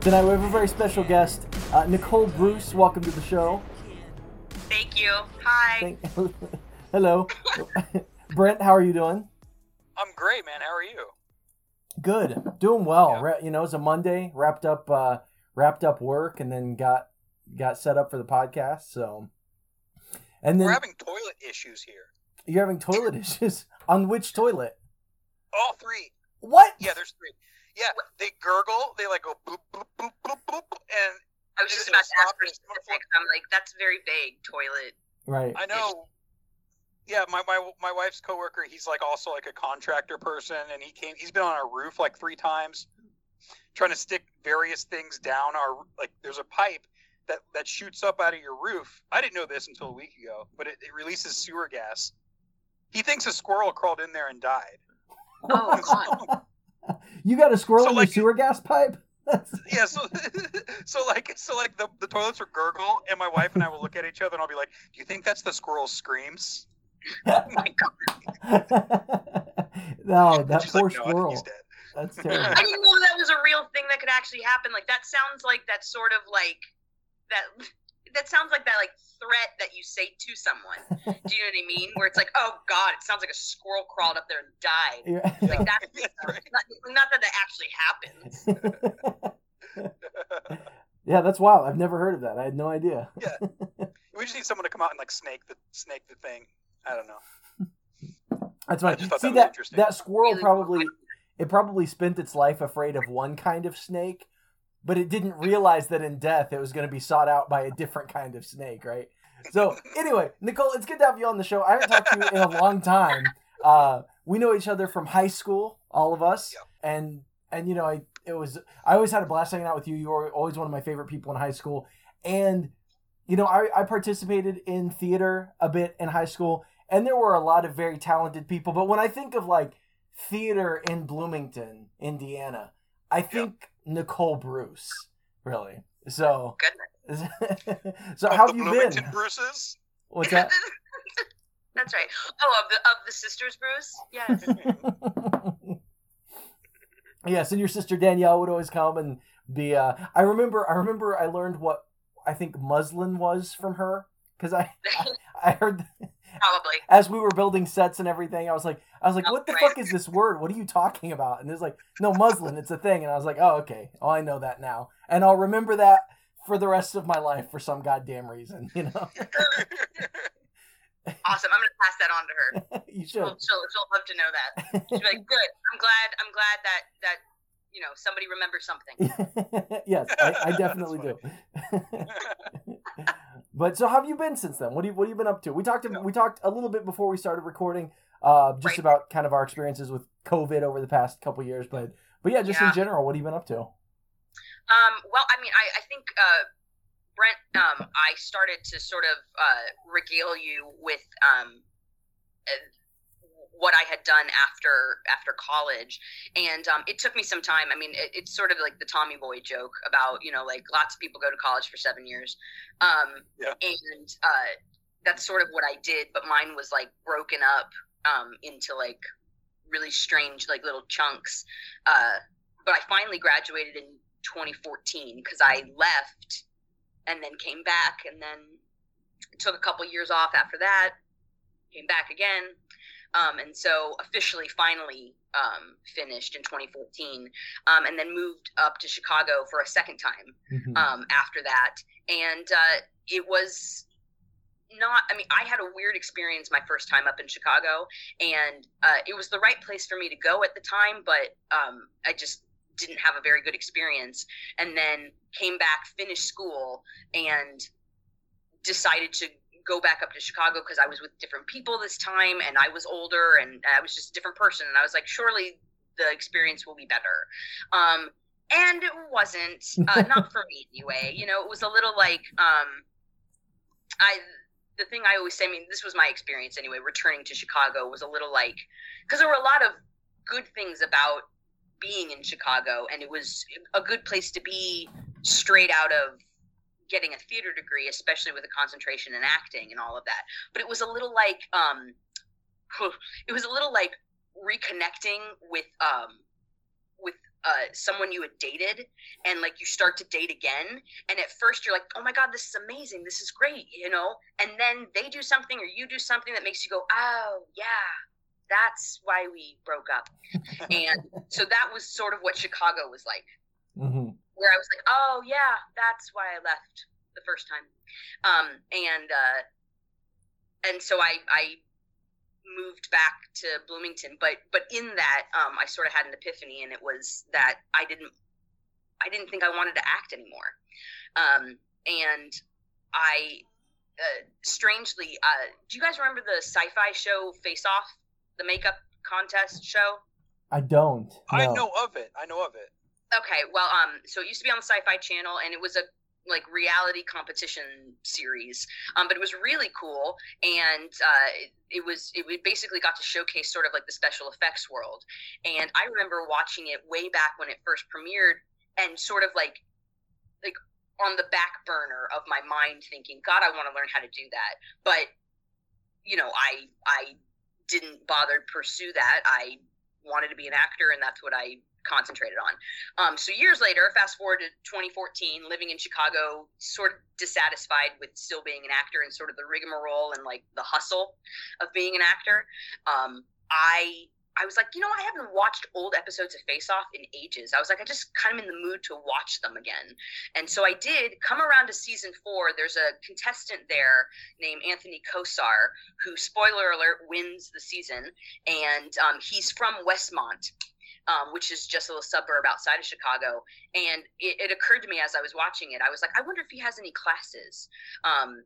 Cannon. Tonight we have a very special guest, uh, Nicole Bruce. Welcome to the show. Thank you. Hi. Thank- Hello, Brent. How are you doing? I'm great, man. How are you? Good, doing well. Yeah. Ra- You know, it's a Monday. Wrapped up, uh, wrapped up work, and then got got set up for the podcast. So, and then We're having toilet issues here. you're having toilet issues. On which toilet? All three. What? Yeah, there's three. Yeah, they gurgle. They like go boop boop boop boop boop, and I was just Is it about a to ask stop for or a semaphore? specifics. I'm like, that's very vague. Toilet. Right. I know. Yeah, my, my my wife's coworker. He's like also like a contractor person, and he came. He's been on our roof like three times, trying to stick various things down our. Like there's a pipe that that shoots up out of your roof. I didn't know this until a week ago, but it, it releases sewer gas. He thinks a squirrel crawled in there and died. Oh God. You got a squirrel So, in like- your sewer gas pipe? yeah so so like so like the, the toilets are gurgle and my wife and i will look at each other and i'll be like do you think that's the squirrel's screams oh my God. no, that She's poor like, no, I squirrel. he's dead That's I didn't know that was a real thing that could actually happen. Like that sounds like that sort of like that. That sounds like that like threat that you say to someone. Do you know what I mean? Where it's like, oh God, it sounds like a squirrel crawled up there and died. Yeah. Like that's That's right. not, not that that actually happens. yeah, that's wild. I've never heard of that. I had no idea. we just need someone to come out and like snake the snake the thing i don't know That's I right. See that that that squirrel probably it probably spent its life afraid of one kind of snake, but it didn't realize that in death it was going to be sought out by a different kind of snake, right? So anyway, Nicole, it's good to have you on the show. I haven't talked to you in a long time. Uh, we know each other from high school, all of us, Yeah. and and you know, I it was I always had a blast hanging out with you. You were always one of my favorite people in high school, and you know, I, I participated in theater a bit in high school, and there were a lot of very talented people. But when I think of like theater in Bloomington, Indiana, I think Nicole Bruce, really. So, Goodness. so how have you been? bruces What's that? That's right. Oh, of the of the sisters, Bruce. Yes. yes, and your sister Danielle would always come and be. Uh, I remember. I remember. I learned what I think muslin was from her because I I heard Probably. as we were building sets and everything. I was like, I was like, Oh, what the right. fuck is this word? What are you talking about? And it's like, no, muslin. It's a thing. And I was like, oh, okay. Oh, I know that now, and I'll remember that for the rest of my life for some goddamn reason. You know, Awesome. I'm gonna pass that on to her. you She'll, should. she'll, she'll love to know that. She'll be like, "Good. I'm glad. I'm glad that that you know somebody remembers something." yes, I, I definitely do. But so, how have you been since then? What do you What have you been up to? We talked. Yeah. We talked a little bit before we started recording, uh, just Right. about kind of our experiences with COVID over the past couple years. But but yeah, just in general, what have you been up to? Um, well, I mean, I, I think uh, Brent, um, I started to sort of uh, regale you with um, what I had done after after college, and um, it took me some time. I mean, it, it's sort of like the Tommy Boy joke about you know like lots of people go to college for seven years, um, Yeah. and uh, that's sort of what I did. But mine was like broken up um, into like really strange like little chunks. Uh, but I finally graduated in 2014 because I left and then came back and then took a couple years off after that, came back again. Um, and so officially, finally um, finished in 2014, um, and then moved up to Chicago for a second time Mhm. um, after that. And uh, it was not, I mean, I had a weird experience my first time up in Chicago, and uh, it was the right place for me to go at the time, but um, I just didn't have a very good experience. And then came back, finished school, and decided to go back up to Chicago because I was with different people this time and I was older and I was just a different person. And I was like, surely the experience will be better. Um, and it wasn't, uh, not for me anyway. You know, it was a little like, um, I, the thing I always say, I mean, this was my experience anyway, returning to Chicago was a little like, because there were a lot of good things about being in Chicago and it was a good place to be straight out of getting a theater degree, especially with a concentration in acting and all of that. But it was a little like um it was a little like reconnecting with um with uh someone you had dated and like you start to date again. And at first you're like oh my god this is amazing. This is great you know? And then they do something or you do something that makes you go oh yeah that's why we broke up. And so that was sort of what chicago was like. Mhm. Where I was like, oh yeah, that's why I left the first time. Um, and uh, and so I I moved back to Bloomington, but but in that um, I sort of had an epiphany, and it was that I didn't I didn't think I wanted to act anymore, um, and I uh, strangely uh, do you guys remember the sci-fi show Face Off, the makeup contest show? I don't. I know of it. I know of it. Okay, well, um, so it used to be on the Sci-Fi Channel, and it was a like reality competition series, um, but it was really cool, and uh, it, was it basically got to showcase sort of like the special effects world, and I remember watching it way back when it first premiered, and sort of like like on the back burner of my mind, thinking, God, I want to learn how to do that, but you know, I I didn't bother to pursue that. I wanted to be an actor, and that's what I concentrated on. Um, so years later, fast forward to 2014, living in Chicago, sort of dissatisfied with still being an actor and sort of the rigmarole and like the hustle of being an actor. Um, I I was like, you know, I haven't watched old episodes of Face Off in ages. I was like, I just kind of in the mood to watch them again. And so I did come around to season four. There's a contestant there named Anthony Kosar, who, spoiler alert, wins the season. And um, he's from Westmont um, which is just a little suburb outside of Chicago. And it, it, occurred to me as I was watching it, I was like, I wonder if he has any classes, um,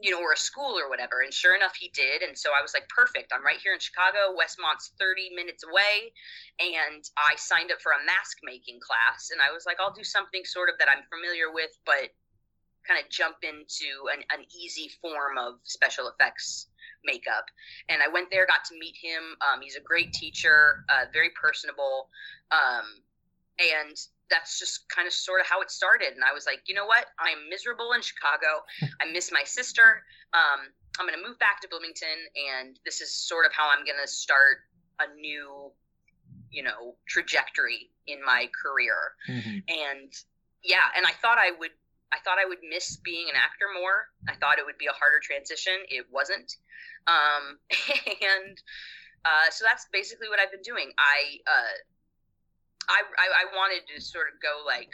you know, or a school or whatever. And sure enough, he did. And so I was like, perfect. I'm right here in Chicago. Westmont's 30 minutes away. And I signed up for a mask making class. And I was like, I'll do something sort of that I'm familiar with, but kind of jump into an, an easy form of special effects makeup. And I went there, got to meet him. Um, he's a great teacher, uh, very personable. Um, and that's just kind of sort of how it started. And I was like, you know what? I'm miserable in Chicago. I miss my sister. Um, I'm going to move back to Bloomington. And this is sort of how I'm going to start a new, you know, trajectory in my career. Mhm. And yeah, and I thought I would I thought I would miss being an actor more. I thought it would be a harder transition. It wasn't. Um, and uh, so that's basically what I've been doing. I, uh, I, I, I wanted to sort of go like,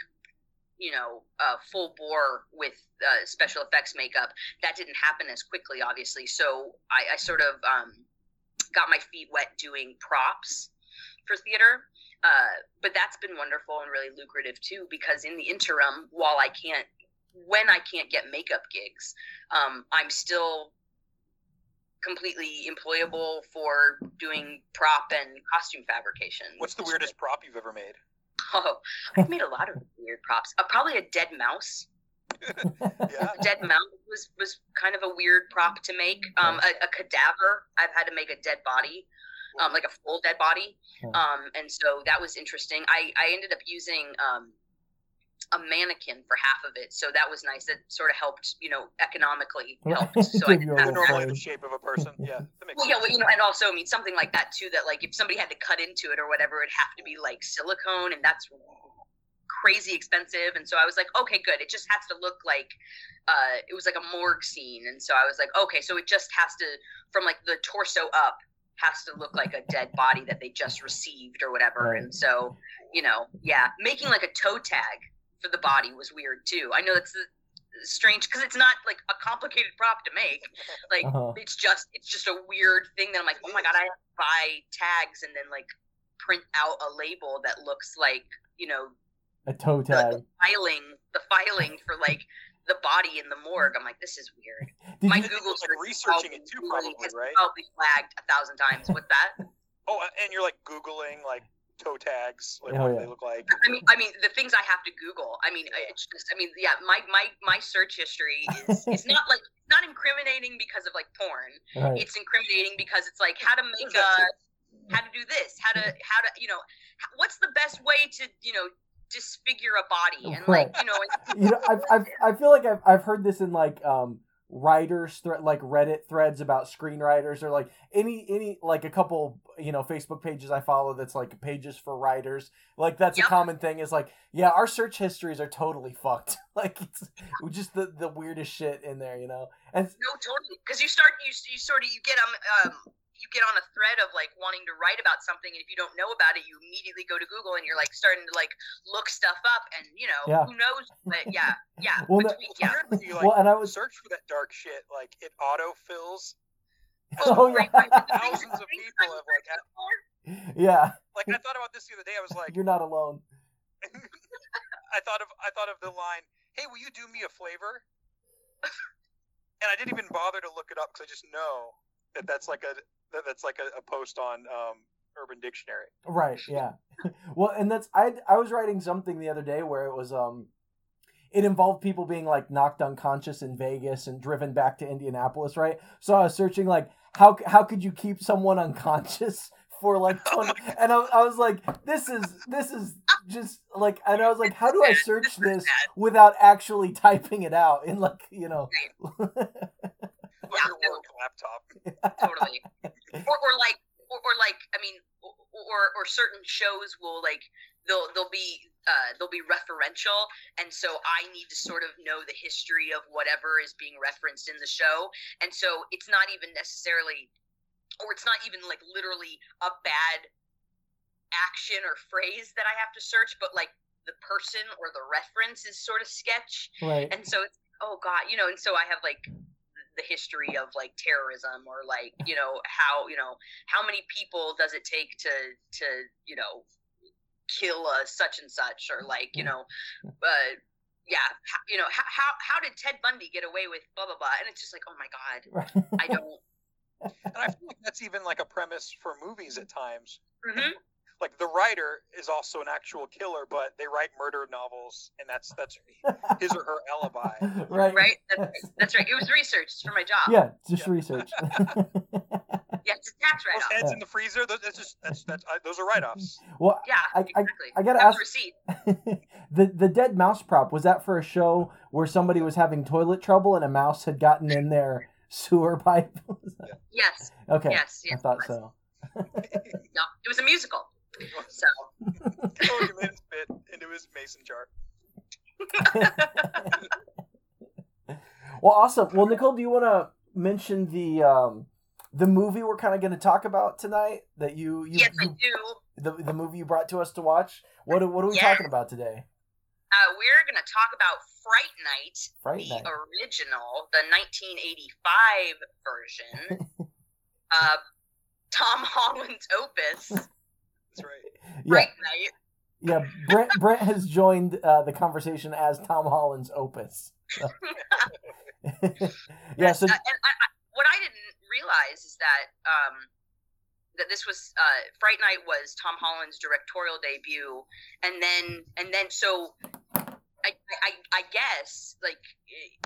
you know, uh, full bore with uh, special effects makeup. That didn't happen as quickly, obviously. So I, I sort of um, got my feet wet doing props for theater. Uh, but that's been wonderful and really lucrative too, because in the interim, while I can't when I can't get makeup gigs, um, I'm still completely employable for doing prop and costume fabrication. What's the weirdest prop you've ever made? Oh, I've made a lot of weird props. Uh, probably a dead mouse. Yeah. Dead mouse was was kind of a weird prop to make. Um, a, a cadaver. I've had to make a dead body. um, like a full dead body. Um, and so that was interesting. I I ended up using um, a mannequin for half of it, so that was nice. That sort of helped, you know, economically helped. So I Give could have. Normally the shape of a person. Yeah, that makes Well, yeah, well, you know, and also, I mean, something like that too. That like, if somebody had to cut into it or whatever, it'd have to be like silicone, and that's crazy expensive. And so I was like, okay, good. It just has to look like uh, it was like a morgue scene. And so I was like, okay, so it just has to, from like the torso up, has to look like a dead body that they just received or whatever. Right. And so, you know, yeah, making like a toe tag for the body was weird too. I know that's strange because it's not like a complicated prop to make. Like Uh-huh. it's just it's just a weird thing that I'm like, oh my god, I have to buy tags and then like print out a label that looks like you know A toe tag. the filing the filing for like the body in the morgue. I'm like, this is weird. Did My you, Google it's like search researching it too, probably probably, has right? Probably flagged a thousand times with that. Oh, and you're like googling like toe tags, like Oh, what do yeah. they look like? I mean, I mean, the things I have to Google. I mean, it's just. I mean, yeah. My my my search history is it's not like not incriminating because of like porn. right. It's incriminating because it's like how to make a how to do this, how to how to you know, what's the best way to you know disfigure a body and like you know. and- you know, I've, I've, I feel like I've, I've heard this in like um writers thre- like Reddit threads about screenwriters or like any any like a couple you know Facebook pages I follow that's like pages for writers. Like that's a common thing is like yeah, our search histories are totally fucked. like it's just the the weirdest shit in there, you know. And No, totally. Because you start, you, you sort of, you get um, um, you get on a thread of like wanting to write about something, and if you don't know about it, you immediately go to Google and you're like starting to like look stuff up, and you know, Yeah. who knows? But yeah, yeah, Well, no- between, yeah. You like well, and I was search for that dark shit, like it autofills. Oh, yeah. right, right. The things- Thousands of people have like, for, yeah, like I thought about this the other day. I was like, you're not alone. I thought of I thought of the line, "Hey, will you do me a flavor?" and I didn't even bother to look it up because I just know that that's like a that, that's like a, a post on um, Urban Dictionary. Right. Yeah. well, and that's I I was writing something the other day where it was um it involved people being like knocked unconscious in Vegas and driven back to Indianapolis, right? So I was searching like how how could you keep someone unconscious for like 20 and I, I was like this is this is just like and I was like how do I search this without actually typing it out in like, you know. Yeah, your work laptop. totally. or, or like, or, or like, I mean, or or certain shows will like they'll they'll be uh, they'll be referential, and so I need to sort of know the history of whatever is being referenced in the show, and so it's not even necessarily, or it's not even like literally a bad action or phrase that I have to search, but like the person or the reference is sort of sketch, right. and so it's oh god you know and so i have like the history of like terrorism or like you know how you know how many people does it take to to you know kill a such and such or like you know uh yeah how, you know how, how how did ted bundy get away with blah blah blah and it's just like oh my god i don't And I feel like that's even like a premise for movies at times. Mhm. Like the writer is also an actual killer, but they write murder novels, and that's that's his or her alibi. right. right that's, that's right it was research for my job Yeah, just Yeah. research. yeah it's a tax Those write-off heads in the freezer, those, that's just that's that's uh, those are write-offs. well, yeah I- I- exactly I gotta Have the ask- receipt the the dead mouse prop was that for a show where somebody was having toilet trouble and a mouse had gotten in their sewer pipe? yes okay, yes yes I thought it so. no it was a musical so Oh, you made him spit into his mason jar. Well, awesome. Well, Nicole, do you want to mention the um the movie we're kind of going to talk about tonight that you you, yes i do the the movie you brought to us to watch? What are- what are we Yeah. talking about today? Uh, we're going to talk about Fright Night, Fright the Night. original, the 1985 version of Tom Holland's opus, That's right. Yeah, Fright Night. yeah. Brent Brent has joined uh, the conversation as Tom Holland's opus. So- yeah. So Uh, and I, I, what I didn't realize is that um, that this was uh, Fright Night was Tom Holland's directorial debut, and then and then so I, I, I guess like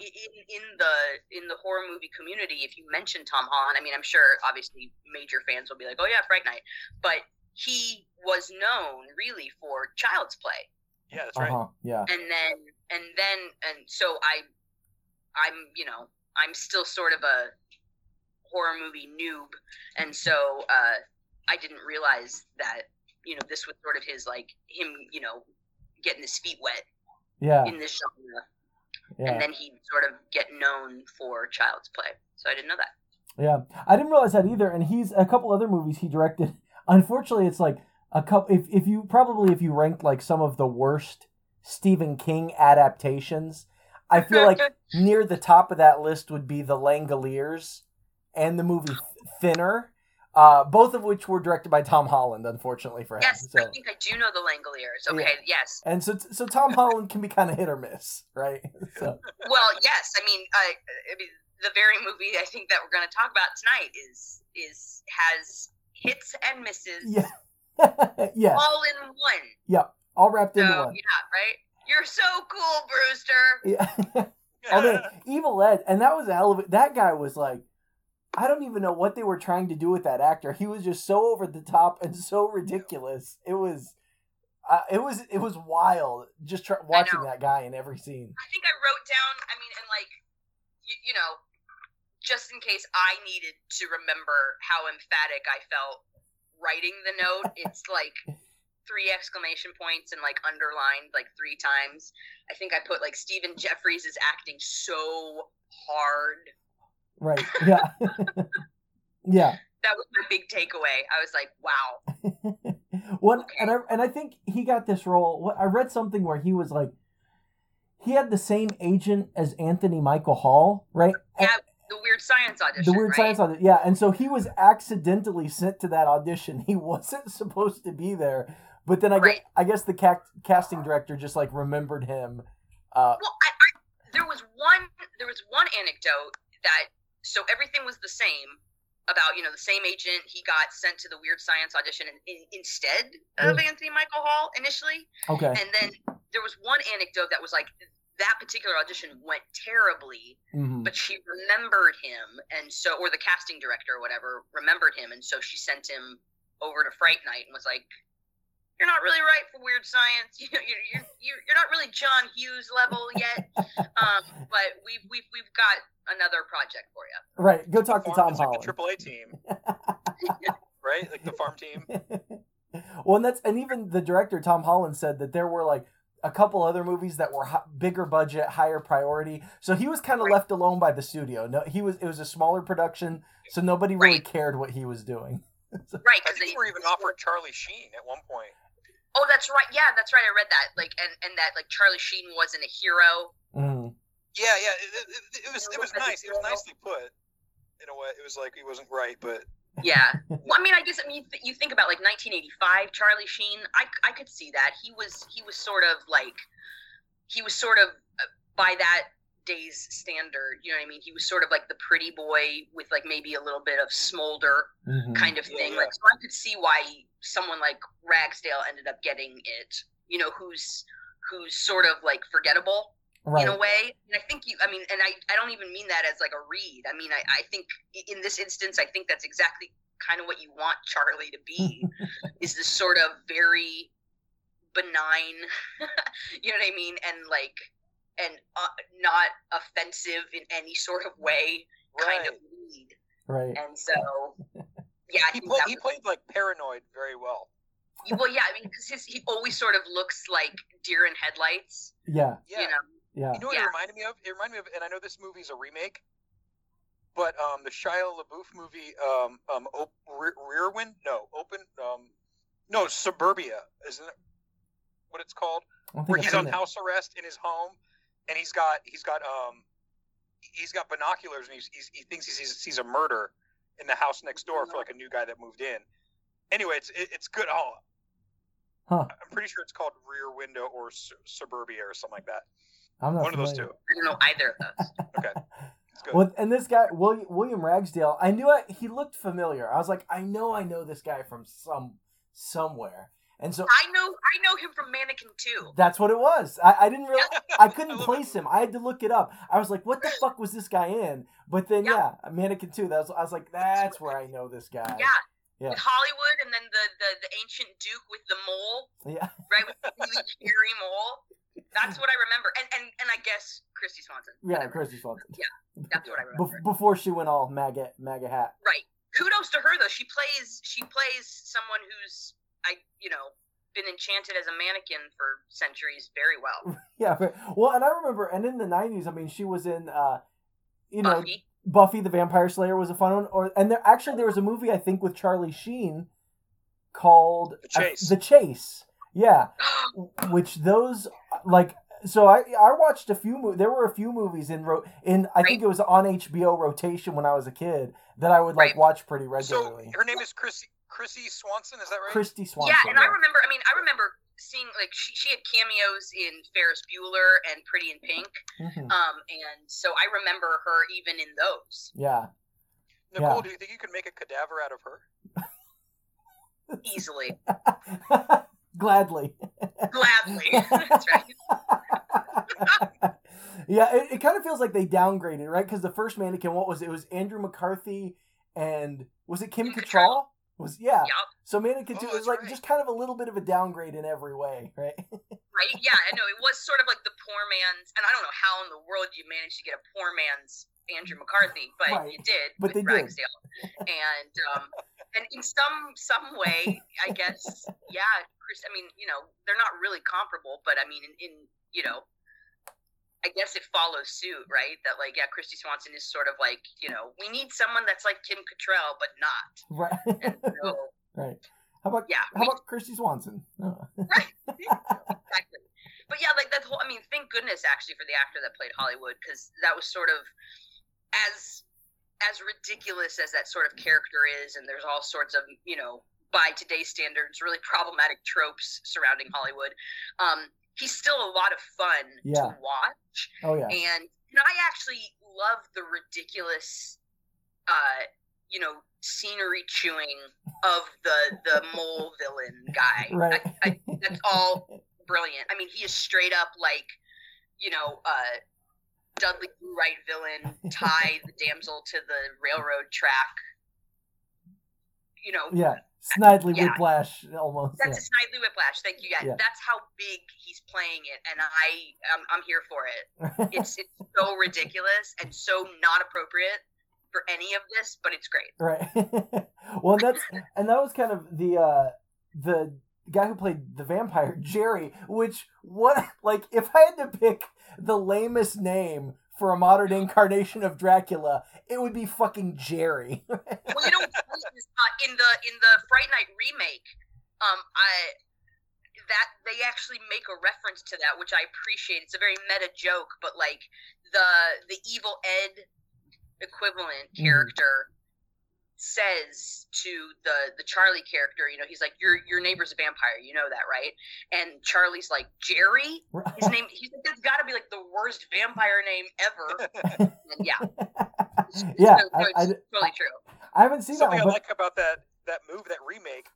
in in the in the horror movie community, if you mention Tom Holland, I mean, I'm sure obviously major fans will be like, oh yeah, Fright Night, but he was known really for Child's Play, Yeah, that's right. huh. Yeah. and then and then and so I, I'm you know I'm still sort of a horror movie noob, and so uh, I didn't realize that you know this was sort of his like him you know getting his feet wet Yeah. in this genre Yeah. and then he'd sort of get known for Child's Play. So I didn't know that. Yeah, I didn't realize that either. And he's a couple other movies he directed. Unfortunately, it's like a couple. If if you probably if you ranked like some of the worst Stephen King adaptations, I feel like near the top of that list would be The Langoliers and the movie Thinner, uh, both of which were directed by Tom Holland. Unfortunately for him. yes, So I think I do know the Langoliers. Okay, yes. and so so Tom Holland can be kind of hit or miss, right? So Well, yes. I mean, I, I mean, the very movie I think that we're going to talk about tonight is is has hits and misses yeah, yeah, all in one. Yeah. All wrapped So one. yeah, right. You're so cool, Brewster. Yeah. Oh man, Evil Ed, and that was a hell of a, that guy was like, I don't even know what they were trying to do with that actor. He was just so over the top and so ridiculous. It was, uh, it was, it was wild just try, watching that guy in every scene. I think I wrote down. I mean, and like, you, you know, just in case I needed to remember how emphatic I felt writing the note, it's like three exclamation points and like underlined like three times. I think I put like Stephen Geoffreys is acting so hard. Right? Yeah. yeah. That was my big takeaway. I was like, wow. One Okay. and I and I think he got this role. what- I read something where he was like, he had the same agent as Anthony Michael Hall, right? Yeah, the weird science audition. the weird right? science audition. Yeah, and so he was accidentally sent to that audition. He wasn't supposed to be there, but then I Right. guess I guess the ca- casting director just like remembered him. Uh, Well, I, I, there was one there was one anecdote that so everything was the same about you know the same agent. He got sent to the weird science audition in, in, instead of Mm. Anthony Michael Hall initially, okay, and then there was one anecdote that was like that particular audition went terribly, hmm but she remembered him, and so or the casting director or whatever remembered him, and so she sent him over to Fright Night and was like. You're not really right for weird science. You know, you're, you're, you're, you're not really John Hughes level yet um, but we've we've we've got another project for you. right. Go talk to Farm Tom is like Holland. the AAA team, right? Like the farm team. well, and that's and even the director Tom Holland said that there were like a couple other movies that were hi- bigger budget, higher priority. So he was kind of Right. left alone by the studio. No, he was. It was a smaller production, so nobody really Right. cared what he was doing. So- Right? I Because think we were even offered Charlie Sheen at one point. Oh, that's right. Yeah, that's right. I read that. Like, and and that like Charlie Sheen wasn't a hero. Mhm. Yeah, yeah. It, it, it was it was nice. It was nicely put. In a way, it was like he wasn't right, but Yeah. well, I mean, I guess I mean you, th- you think about like 1985 Charlie Sheen. I I could see that he was he was sort of like he was sort of uh, by that day's standard. You know what I mean? He was sort of like the pretty boy with like maybe a little bit of smolder. Mhm. kind of Yeah, thing. yeah. Like, so I could see why someone like Ragsdale ended up getting it. You know, who's who's sort of like forgettable Right. in a way. And I think you, I mean, and I, I don't even mean that as like a read. I mean, I, I think in this instance, I think that's exactly kind of what you want Charlie to be. is this sort of very benign, you know what I mean, and like, and uh, not offensive in any sort of way kind of lead. Right. And so, yeah, He think played he played like paranoid very well. well, yeah, I mean, because he always sort of looks like deer in headlights, Yeah. Yeah. you know. Yeah. You know what Yeah. it reminded me of? It reminded me of, and I know this movie's a remake, but um, the Shia LaBeouf movie, um, um, Op- Rear, Rear Wind, no, Open, um, no, Suburbia, isn't it? What it's called? I don't think Where he's on it. house arrest in his home, and he's got he's got um, he's got binoculars, and he's, he's, he thinks he sees, sees a murder in the house next door for like a new guy that moved in. Anyway, it's it, it's good. Oh, Huh. I'm pretty sure it's called Rear Window or Su- Suburbia or something like that. I'm not One of those two. I don't know either of those. Okay. It's good. Well, and this guy William, William Ragsdale, I knew it, he looked familiar. I was like, I know I know this guy from some somewhere. And so I know I know him from Mannequin 2. that's what it was. I, I didn't really, I couldn't place him. I had to look it up. I was like, what the fuck was this guy in? But then, yeah, Yeah. Mannequin 2. That was, I was like, that's where I know this guy. Yeah. Yeah. With Hollywood and then the, the, the ancient Duke with the mole, Yeah. right? With the really hairy mole. That's what I remember. And and, and I guess Kristy Swanson. Yeah, Whatever. Kristy Swanson. Yeah. That's what I remember. before she went all MAGA, MAGA hat. Right. Kudos to her though. She plays she plays someone who's I you know been enchanted as a mannequin for centuries very well. Yeah. Well, and I remember, and in the 90s, I mean, she was in, uh, you know, Buffy. Buffy the Vampire Slayer was a fun one, or and there actually there was a movie I think with Charlie Sheen called The Chase. Uh, the Chase. Yeah, which those like so I I watched a few mo- there were a few movies in ro- in I think it was on HBO rotation when I was a kid that I would like Right. watch pretty So regularly. her name is Chrissy Chrissy Swanson. Is that right? Kristy Swanson. yeah, and I remember. I mean, I remember seeing like she she had cameos in Ferris Bueller and Pretty in Pink. Mhm. Um, and so I remember her even in those yeah. Nicole, yeah. do you think you could make a cadaver out of her? easily, Gladly. gladly. That's right. yeah, it, it kind of feels like they downgraded, right? Because the first mannequin, what was it? It was Andrew McCarthy and was it Kim Kim Cattrall? Was yeah. Yup. So mannequin Oh, two that's was like right. just kind of a little bit of a downgrade in every way, right? Right? Yeah, I know. It was sort of like the poor man's, and I don't know how in the world you managed to get a poor man's Andrew McCarthy, but Right. you did But with they did. Ragsdale. And um, and in some some way, I guess, yeah, Chris. I mean, you know, they're not really comparable, but I mean, in, in you know, I guess it follows suit, right? That like, yeah, Kristy Swanson is sort of like, you know, we need someone that's like Kim Cattrall, but not. right. And so, right. How about yeah, how we- about Kristy Swanson? Oh. exactly. But yeah, like that whole. I mean, thank goodness actually for the actor that played Hollywood because that was sort of as as ridiculous as that sort of character is, and there's all sorts of you know by today's standards really problematic tropes surrounding Hollywood. Um, he's still a lot of fun Yeah. to watch, oh yeah. and and I actually love the ridiculous, uh, you know, scenery chewing of the the mole villain guy. Right. I, I, that's all brilliant. I mean, he is straight up like, you know, uh, Dudley Do-Right villain, tie the damsel to the railroad track. You know, yeah. Snidely Yeah. whiplash almost. that's a Snidely Whiplash. Thank you. Yeah, Yeah. that's how big he's playing it, and I, I'm, I'm here for it. It's it's so ridiculous and so not appropriate for any of this, but it's great. Right. well, that's and that was kind of the uh the guy who played the vampire Jerry. Which what like if I had to pick the lamest name for a modern incarnation of Dracula, it would be fucking Jerry. Well, you know, what's funny is, uh, in the in the Fright Night remake, um, I that they actually make a reference to that, which I appreciate. It's a very meta joke, but like the the evil Ed equivalent Mhm. character says to the the Charlie character, you know, he's like, "Your your neighbor's a vampire, you know that, right?" And Charlie's like, "Jerry." His name, he's like, "That's got to be like the worst vampire name ever." And yeah, yeah, so, no, I, it's I, totally true. I haven't seen that Something one, I but like about that that move, that remake,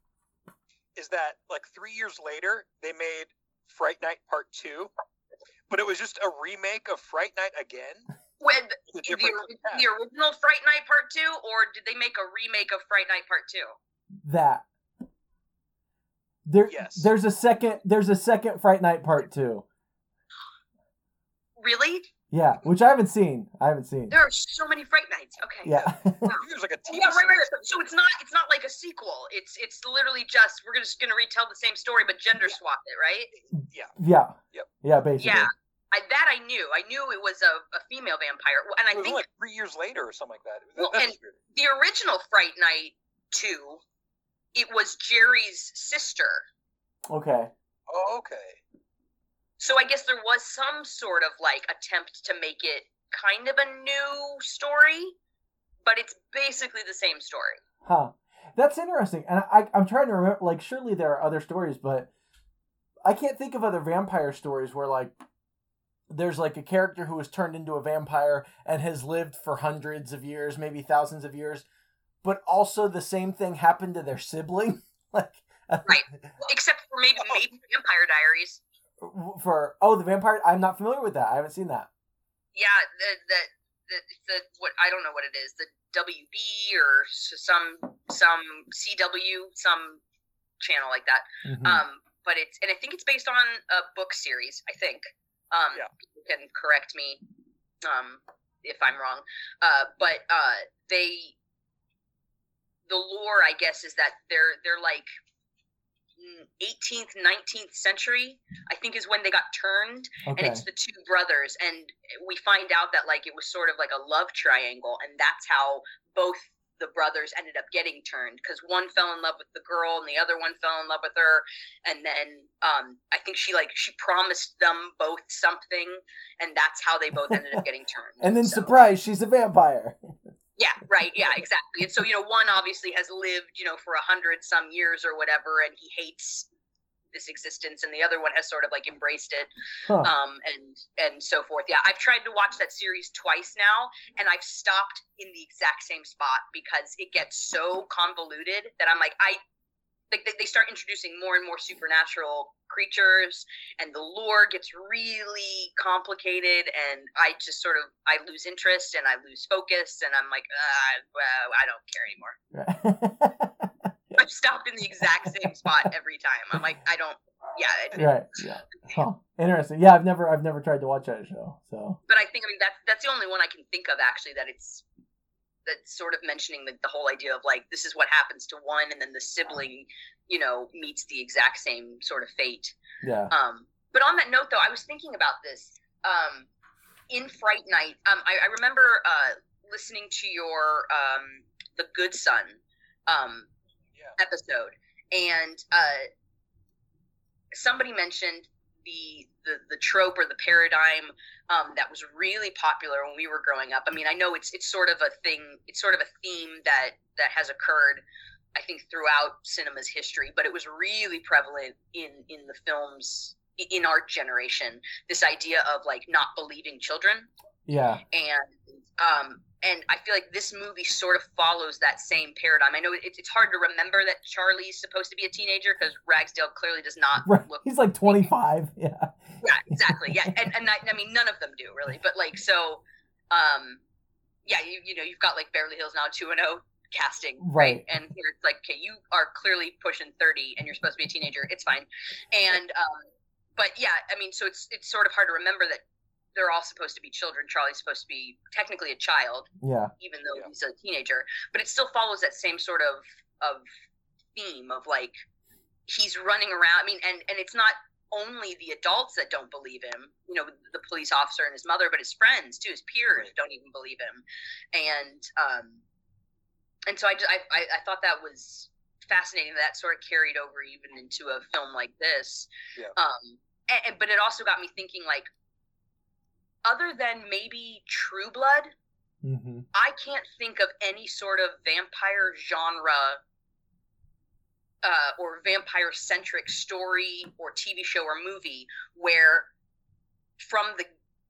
is that like three years later they made Fright Night Part Two, but it was just a remake of Fright Night again. When with a the, the original Fright Night Part Two, or did they make a remake of Fright Night Part Two? that there Yes. there's a second there's a second Fright Night Part Two. Really? Yeah, which I haven't seen. I haven't seen. There are so many Fright Nights. Okay. Yeah. I think There's like a TV yeah, right, right. right. So it's not it's not like a sequel. It's it's literally just we're just gonna retell the same story but gender swap it, right? Yeah. yeah. Yep. Yeah, basically. Yeah. I, that I knew. I knew it was a, a female vampire, and I It was think like three years later or something like that. That- Well, and- weird. the original Fright Night two, it was Jerry's sister. Okay. Oh, okay. So I guess there was some sort of like attempt to make it kind of a new story, but it's basically the same story. Huh. That's interesting. And I, I'm trying to remember, like, surely there are other stories, but I can't think of other vampire stories where, like, there's like a character who was turned into a vampire and has lived for hundreds of years, maybe thousands of years, but also the same thing happened to their sibling. like, Right. Well, except for maybe maybe Vampire Diaries. For oh, the vampire. I'm not familiar with that. I haven't seen that. Yeah, the the the, the what I don't know what it is. The WB or some some CW some channel like that. Mhm. Um, but it's and I think it's based on a book series. I think. Um, Yeah. people can correct me um, if I'm wrong. Uh, but uh, they the lore, I guess, is that they're they're like mm, 18th, 19th century. I think is when they got turned, and it's the two brothers, and we find out that like it was sort of like a love triangle, and that's how both the brothers ended up getting turned because one fell in love with the girl and the other one fell in love with her. And then um i think she like she promised them both something and that's how they both ended up getting turned. And then So- surprise, she's a vampire. yeah right yeah exactly. And so you know one obviously has lived you know for a hundred some years or whatever and he hates this existence and the other one has sort of like embraced it Huh. um and and so forth yeah i've tried to watch that series twice now and i've stopped in the exact same spot because it gets so convoluted that i'm like i like they, they start introducing more and more supernatural creatures and the lore gets really complicated and i just sort of i lose interest and i lose focus and i'm like uh, well, i don't care anymore stopped in the exact same spot every time i'm like i don't yeah it, right. Yeah. Huh. Interesting. Yeah, I've never I've never tried to watch that show. So but I think I mean that's that's the only one I can think of actually that it's that's sort of mentioning the, the whole idea of like this is what happens to one and then the sibling you know meets the exact same sort of fate yeah. um but on that note though I was thinking about this um in Fright Night um I, I remember uh listening to your um the Good Son um Yeah. episode and uh somebody mentioned the the, the trope or the paradigm um, that was really popular when we were growing up. I mean, I know it's it's sort of a thing, it's sort of a theme that that has occurred, I think, throughout cinema's history, but it was really prevalent in in the films in our generation. This idea of like not believing children Yeah. and um and I feel like this movie sort of follows that same paradigm. I know it's it's hard to remember that Charlie's supposed to be a teenager because Ragsdale clearly does not Right. look. He's like 25. Yeah. Yeah, exactly. Yeah, and and I, I mean none of them do really, but like so, um, yeah, you you know you've got like Beverly Hills now two and zero casting, Right. And here it's like, okay, you are clearly pushing thirty, and you're supposed to be a teenager. It's fine, and um, but yeah, I mean, so it's it's sort of hard to remember that they're all supposed to be children. Charlie's supposed to be technically a child, Yeah. even though Yeah. he's a teenager. But it still follows that same sort of of theme of like he's running around. I mean, and and it's not only the adults that don't believe him. You know, the police officer and his mother, but his friends too, his peers Right. don't even believe him. And um, and so I just I, I I thought that was fascinating. That sort of carried over even into a film like this. Yeah. Um, and, and- but it also got me thinking like. Other than maybe True Blood, hmm I can't think of any sort of vampire genre uh, or vampire centric story or TV show or movie where from the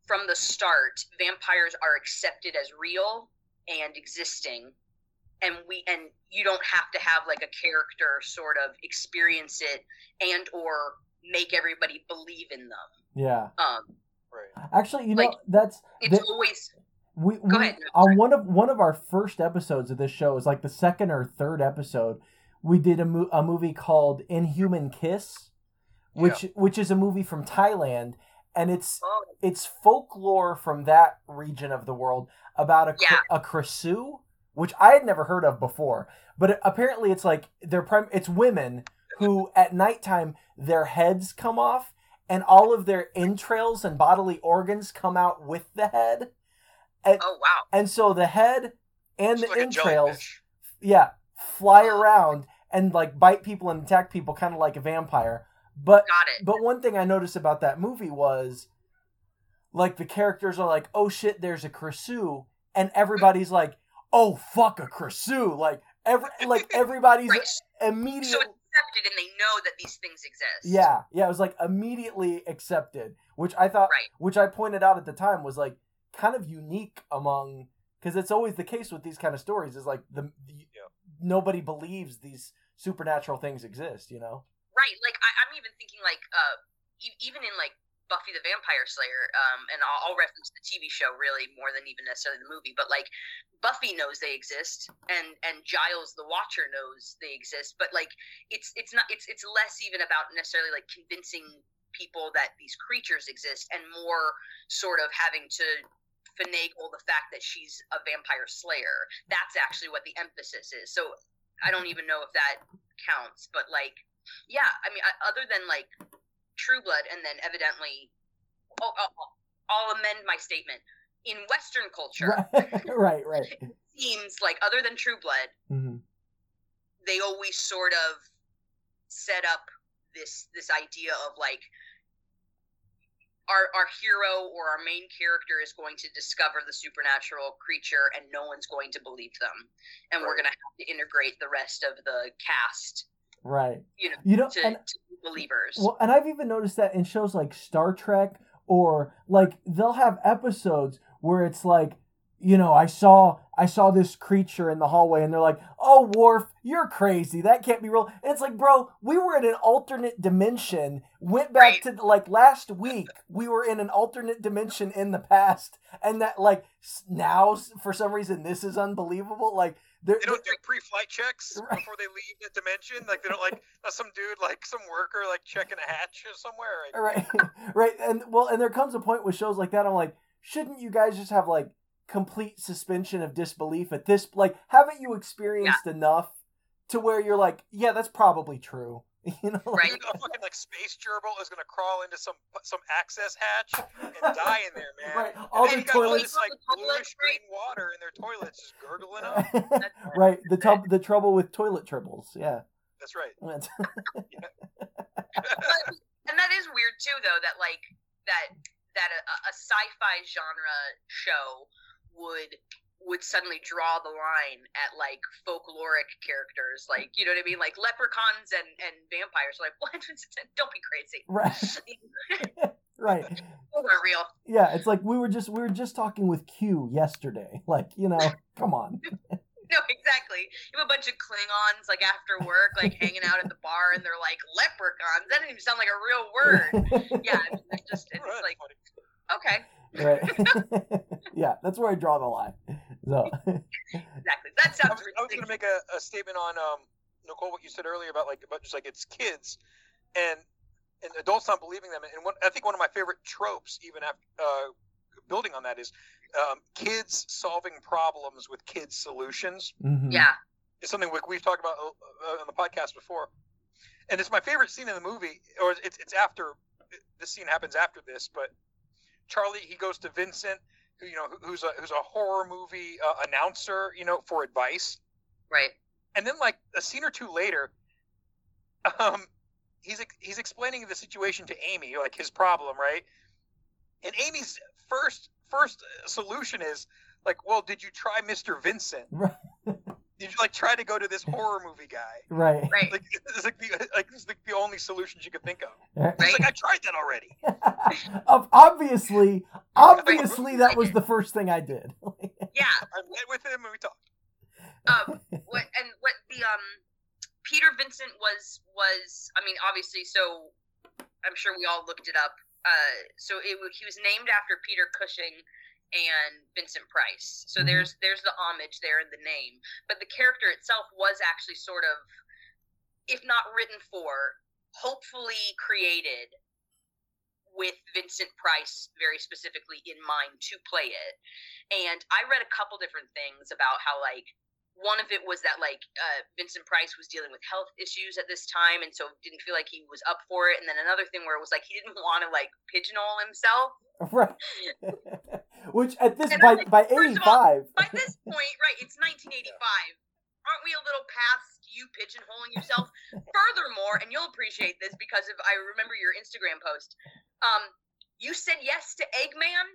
from the start vampires are accepted as real and existing and we and you don't have to have like a character sort of experience it and or make everybody believe in them Yeah. um Right. Actually, you know, that's it's The- always we, Go we ahead. on one of one of our first episodes of this show is like the second or third episode. We did a, mo- a movie called Inhuman Kiss, which which is a movie from Thailand, and it's oh it's folklore from that region of the world about a Yeah. a Krasue, which I had never heard of before. But apparently, it's like they're prim- it's women who at nighttime their heads come off and all of their entrails and bodily organs come out with the head. And, oh wow and so the head and It's the like entrails, yeah, fly around and like bite people and attack people, kind of like a vampire. But got it but one thing I noticed about that movie was like the characters are like, "Oh shit, there's a Krasue," and everybody's like, "Oh fuck a Krasue!" Like every like everybody's right immediately. so accepted and they know that these things exist Yeah, yeah, it was like immediately accepted, which I thought, Right. which I pointed out at the time was like kind of unique among because it's always the case with these kind of stories is like the, the Yeah. nobody believes these supernatural things exist, you know? Right. Like I, I'm even thinking like uh e- even in like Buffy the Vampire Slayer, um, and I'll, I'll reference the TV show really more than even necessarily the movie, but like Buffy knows they exist, and and Giles the Watcher knows they exist, but like it's it's not it's it's less even about necessarily like convincing people that these creatures exist, and more sort of having to finagle the fact that she's a vampire slayer. That's actually what the emphasis is. So I don't even know if that counts, but like yeah, I mean, I, other than like True Blood, and then evidently, oh, I'll, I'll amend my statement. In Western culture, right, right. it seems like other than True Blood, hmm they always sort of set up this this idea of like our our hero or our main character is going to discover the supernatural creature and no one's going to believe them and we're going to have to integrate the rest of the cast Right. you know You know, to, and to believers Well, and I've even noticed that in shows like Star Trek or like they'll have episodes where it's like, you know, I saw I saw this creature in the hallway and they're like, "Oh, Worf, you're crazy. That can't be real." And it's like, "Bro, we were in an alternate dimension. Went back to like last week. We were in an alternate dimension in the past and that like now for some reason this is unbelievable." Like there They don't do pre-flight checks Right. before they leave the dimension. Like they don't like some dude, like some worker, like checking a hatch or somewhere. Like, right right and well and there comes a point with shows like that i'm like shouldn't you guys just have like complete suspension of disbelief at this like haven't you experienced enough to where you're like yeah that's probably true you know like- Right. a fucking like space gerbil is gonna crawl into some some access hatch and die in there, man. right all then the you got all toilets this like bluish green water in their toilets just gurgling up. right the tub the trouble with toilet tribbles yeah That's right. That's- but, and that is weird too though that like that that a, a sci-fi genre show would would suddenly draw the line at like folkloric characters like you know what i mean? Like leprechauns and and vampires like what? Don't be crazy. Right. Right. Those aren't real. Yeah it's like we were just we were just talking with q yesterday like you know come on. No exactly. You have a bunch of klingons like after work like hanging out at the bar and they're like leprechauns? That doesn't even sound like a real word. Yeah I mean, it's just it's oh, Right, like okay. Right. Yeah that's where i draw the line so. Exactly. That I sounds was, I was going to make a, a statement on um, Nicole what you said earlier about like about just like it's kids and and adults not believing them. And one, I think one of my favorite tropes even after uh, building on that is um, kids solving problems with kids solutions. Mhm. yeah. It's something we, we've talked about uh, on the podcast before. And it's my favorite scene in the movie or it's it's after this scene happens after this but Charlie he goes to Vincent who you know who's a who's a horror movie uh, announcer you know for advice. Right. And then like a scene or two later um he's he's explaining the situation to amy like his problem right? And amy's first first solution is like well did you try mr vincent Right. did you like try to go to this horror movie guy right. Right. like it's like the like this is like the only solution she could think of. Right. He's like i tried that already. Obviously, obviously that was the first thing I did. yeah. I went with him and we talked. Um what and what the um peter vincent was was i mean obviously so i'm sure we all looked it up. Uh so it he was named after peter cushing and vincent price so Mhm. there's there's the homage there in the name but the character itself was actually sort of if not written for hopefully created with Vincent Price very specifically in mind to play it. And I read a couple different things about how like one of it was that like uh, Vincent Price was dealing with health issues at this time, and so didn't feel like he was up for it. And then another thing where it was like he didn't want to like pigeonhole himself. right. Which at this And by like, by eighty five. By this point, right? It's 1985. Aren't we a little past you pigeonholing yourself? Furthermore, and you'll appreciate this because if I remember your Instagram post, um, you said yes to Eggman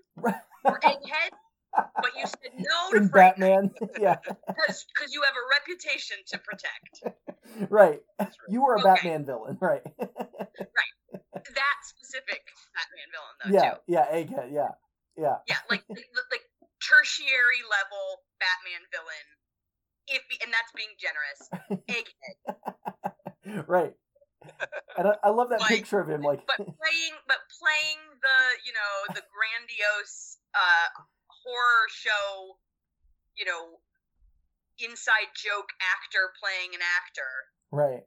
or Egghead, but you said no to Batman. yeah, because you have a reputation to protect. right. You were a Okay. Batman villain, right? right? That specific Batman villain, though, yeah, too. yeah, Egghead, yeah, yeah. Yeah, like like tertiary level Batman villain. If and that's being generous. Egghead. right. And I, I love that Like, picture of him, like but playing but playing the you know the grandiose uh horror show you know inside joke actor playing an actor right.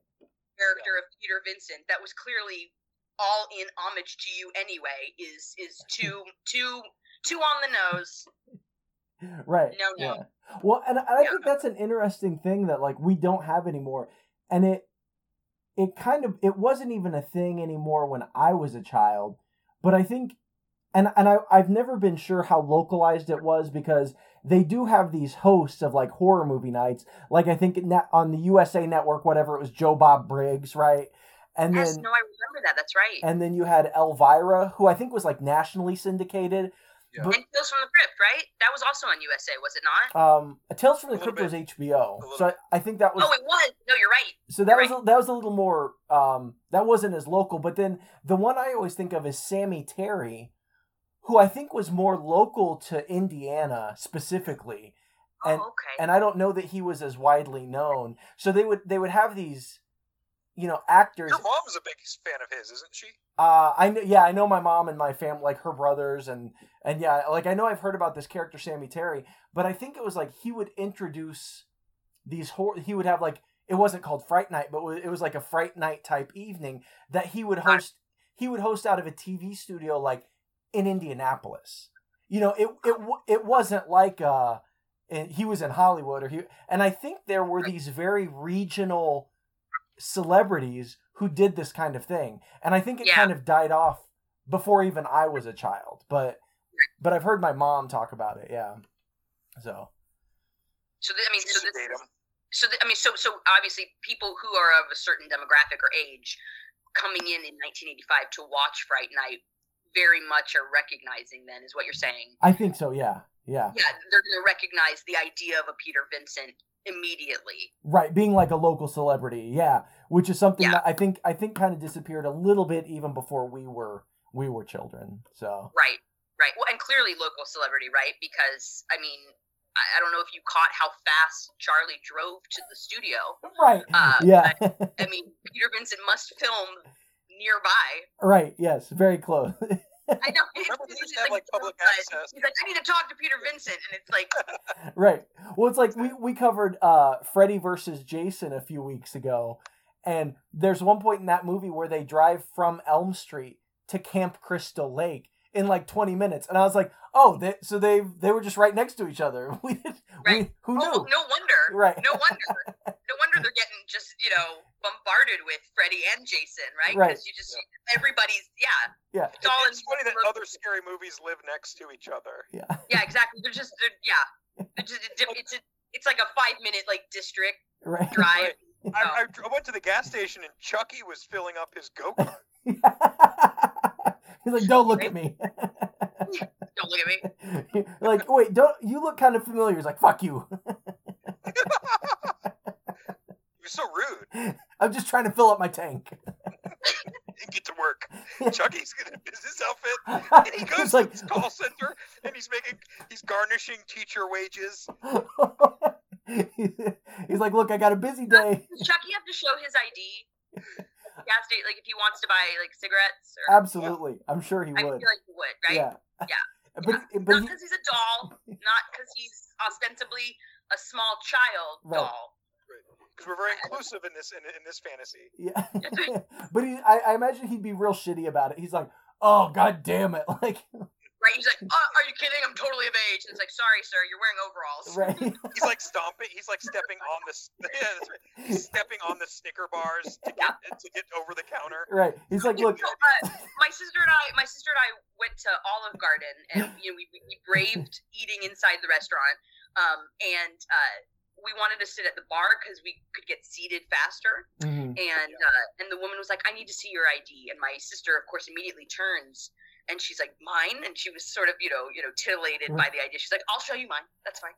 character of peter vincent that was clearly all in homage to you anyway is is too too too on the nose Right. No, no. Yeah. Well, and, and I Yeah. think that's an interesting thing that like we don't have anymore, and it it kind of it wasn't even a thing anymore when I was a child, but I think, and and I I've never been sure how localized it was because they do have these hosts of like horror movie nights, like I think net, on the USA Network, whatever it was, Joe Bob Briggs, right? And yes then no i remember that that's right and then you had Elvira, who I think was like nationally syndicated. Yeah. But- and Tales from the Crypt, right? That was also on USA, was it not? Um, Tales from the A little Crypt was. HBO, so I, I think that was Oh, it was. No, you're right. so that you're was a, that was a little more um that wasn't as local. But then the one I always think of is Sammy Terry, who I think was more local to Indiana specifically, and oh, okay. and I don't know that he was as widely known. So they would they would have these, you know, actors. Your mom's a big fan of his, isn't she? Uh, I know, yeah, I know my mom and my family, like her brothers, and and yeah, like I know I've heard about this character Sammy Terry, but I think it was like he would introduce these hor- he would have like it wasn't called Fright Night, but it was like a Fright Night type evening that he would host. He would host out of a TV studio like in Indianapolis. You know, it it it wasn't like uh, he was in Hollywood or he, and I think there were these very regional celebrities who did this kind of thing, and I think it Yeah. kind of died off before even I was a child. But but I've heard my mom talk about it. Yeah, so so, th- I mean, so used this, so th- I mean, so so obviously, people who are of a certain demographic or age coming in in 1985 to watch Fright Night very much are recognizing. Then is what you're saying. I think so. Yeah, yeah, Yeah, they're going to recognize the idea of a Peter Vincent immediately. right. Being like a local celebrity. Yeah, which is something Yeah. that I think I think kind of disappeared a little bit even before we were we were children. So Right, right. Well, and clearly local celebrity, right? Because I mean, I, I don't know if you caught how fast Charlie drove to the studio. right. Uh, yeah. I mean, Peter Vincent must film nearby. right. Yes. Very close. I know. Remember, it's- they used to have like public access. He's like, I need to talk to Peter Vincent, and it's like, right. Well, it's like we we covered uh Freddy versus Jason a few weeks ago, and there's one point in that movie where they drive from Elm Street to Camp Crystal Lake in like 20 minutes, and I was like, oh, they, so they they were just right next to each other. We did. Right. We, who knew? oh, no wonder. Right. No wonder. No wonder they're getting just you know bombarded with Freddy and Jason, right? Right. Because you just everybody's yeah. Yeah. It's all It's funny that in- other scary movies live next to each other. Yeah. Yeah, exactly. They're just they're, yeah. They're just, it's a, it's like a five minute like district Right. drive. I, I, I went to the gas station and Chucky was filling up his go kart. He's like, don't look at me. Don't look at me. like, wait, don't you look kind of familiar? He's like, fuck you. You're so rude. I'm just trying to fill up my tank. And get to work. Chucky's got a business outfit. And he goes He's to like, this call center and he's making he's garnishing teacher wages. he's like, look, I got a busy day. Does Chucky have to show his ID? Gas station, like if he wants to buy like cigarettes or Absolutely, I'm sure he would. I feel like he would, right? Yeah. Yeah. But Yeah. but not he, because he's a doll, not because he's ostensibly a small child Right. doll. Because we're very inclusive in this in, in this fantasy. yeah. but he, I, I imagine he'd be real shitty about it. He's like, oh god damn it, like, Right? He's like, oh, "Are you kidding? I'm totally of age." And it's like, "Sorry, sir, you're wearing overalls." right. He's like stomping. He's like stepping on the yeah, right. He's stepping on the Snicker bars to get to get over the counter. Right. He's like, look, So, uh, my sister and I, my sister and I went to Olive Garden, and you know, we, we braved eating inside the restaurant. Um, and uh, we wanted to sit at the bar because we could get seated faster. Mhm. And uh, and the woman was like, "I need to see your ID." And my sister, of course, immediately turns and she's like, "Mine?" And she was sort of, you know, you know, titillated by the idea. She's like, "I'll show you mine. That's fine."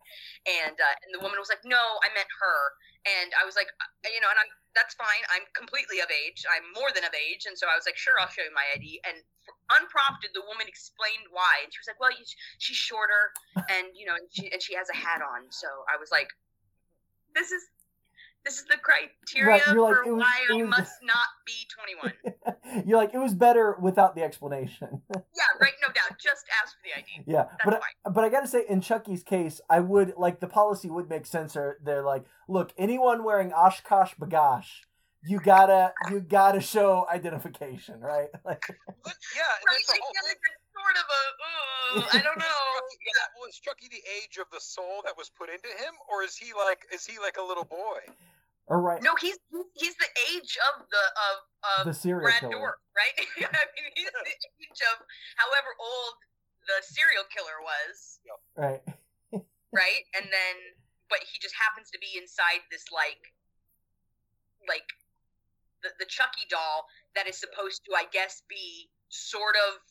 And uh, and the woman was like, "No, I meant her." And I was like, uh, you know, and I'm that's fine. I'm completely of age. I'm more than of age, and so I was like, "Sure, I'll show you my ID." And unprompted, the woman explained why, and she was like, "Well, you, she's shorter, and you know, and she and she has a hat on." So I was like, "This is." this is the criteria Right, you're like, for was- why it I was- must not be 21. You're like, it was better without the explanation. yeah, right. No doubt. Just ask for the ID. yeah, That's but fine. but I gotta say, in Chucky's case, I would like the policy would make sense. Or they're like, look, anyone wearing OshKosh B'gosh, you gotta you gotta show identification, right? Like, But, yeah, and Right. It's the I whole feel thing. like it's sort of a. Uh, I don't know. Chucky, that was Chucky the age of the soul that was put into him, or is he like is he like a little boy? or right, No, he's he's the age of the of of the serial Brad killer. Dourif, right? I mean, he's the age of however old the serial killer was, Right. right? And then, but he just happens to be inside this like, like, the the Chucky doll that is supposed to, I guess, be sort of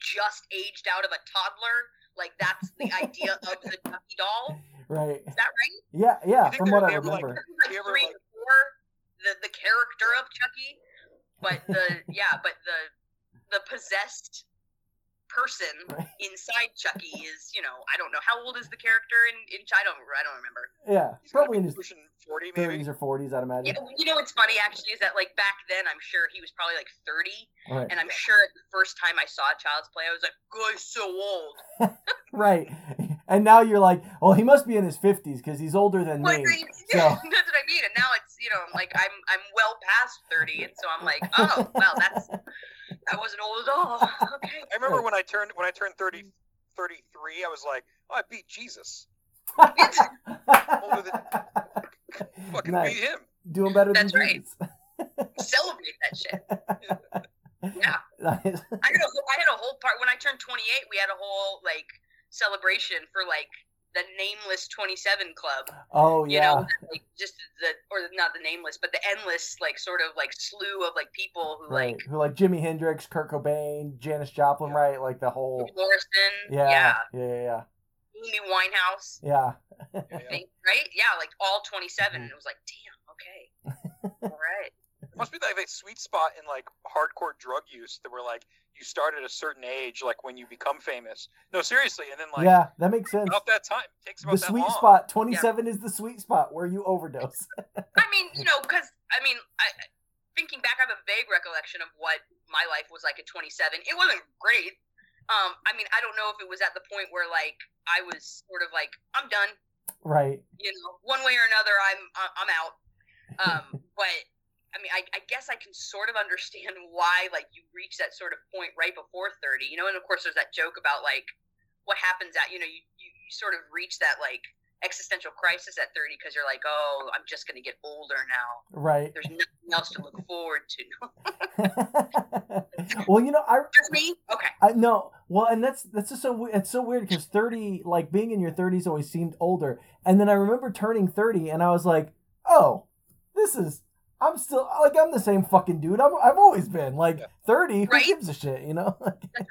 just aged out of a toddler. Like that's the idea of the Chucky doll. Right. Is that right? Yeah, yeah. From what I they were, like, remember. like three or four, the the character of Chucky, but the yeah, but the the possessed person inside Chucky is you know I don't know how old is the character in in Ch- I don't I don't remember. Yeah, He's probably in his pushing forty, maybe. thirties or forties, I'd imagine. Yeah, you know what's funny actually is that like back then I'm sure he was probably like 30, Right. and I'm sure the first time I saw Child's Play I was like, "Guy's so old." Right. And now you're like, well, he must be in his fifties because he's older than Well, me. I- So- that's what I mean. And now it's you know like I'm I'm well past 30, and so I'm like, oh well, that's that wasn't old at all. Okay. I remember when I turned when I turned 30, 33, I was like, oh, I beat Jesus. Fucking Nice. beat him. Doing better That's than right. Jesus. celebrate that shit. Yeah, Nice. I had a whole, I had a whole part when I turned 28. We had a whole like celebration for like the nameless 27 club. Oh yeah. You know, like just the or not the nameless, but the endless like sort of like slew of like people who right. like Who like Jimi Hendrix, Kurt Cobain, Janis Joplin, Yeah. right? Like the whole Morrison. Yeah. Yeah. Yeah, yeah, Amy Winehouse. yeah. Yeah, yeah. right? Yeah, like all 27. Mhm. It was like, damn, okay. all right. It must be like a sweet spot in like hardcore drug use that were like you start at a certain age, like when you become famous. No, seriously, and then like yeah, that makes sense. about that time it takes about The that sweet long. spot, 27 is the sweet spot where you overdose. I mean, you know, because, I mean, I, thinking back, I have a vague recollection of what my life was like at 27. It wasn't great. Um, I mean, I don't know if it was at the point where, like, I was sort of like, I'm done. right. You know, one way or another, I'm I'm out. Um, but I mean, I, I guess I can sort of understand why, like, you reach that sort of point right before 30. You know, and of course, there's that joke about like what happens at, you know, you you, you sort of reach that like existential crisis at 30 because you're like, oh, I'm just gonna get older now. Right. There's nothing else to look forward to. well, you know, I Just me? Okay. I no. Well, and that's that's just so it's so weird because thirty, like being in your thirties, always seemed older. And then I remember turning thirty, and I was like, oh, this is. I'm still like I'm the same fucking dude. I'm, I've always been like Yeah. thirty. Who Right? gives a shit? You know?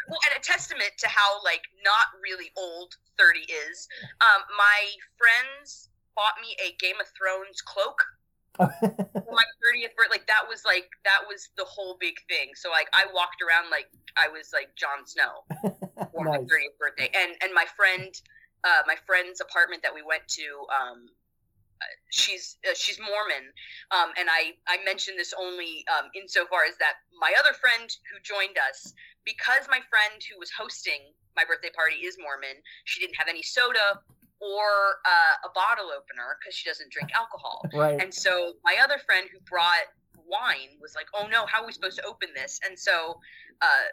Well, and a testament to how like not really old 30 is. Um, my friends bought me a Game of Thrones cloak for my 30th birthday. Like that was like that was the whole big thing. So like I walked around like I was like Jon Snow for my 30th birthday. And and my friend, uh, my friend's apartment that we went to, um, she's uh, she's Mormon, um, and I I mention this only um, insofar as that my other friend who joined us because my friend who was hosting my birthday party is Mormon. She didn't have any soda or uh, a bottle opener because she doesn't drink alcohol. Right. And so my other friend who brought wine was like, "Oh no, how are we supposed to open this?" And so uh,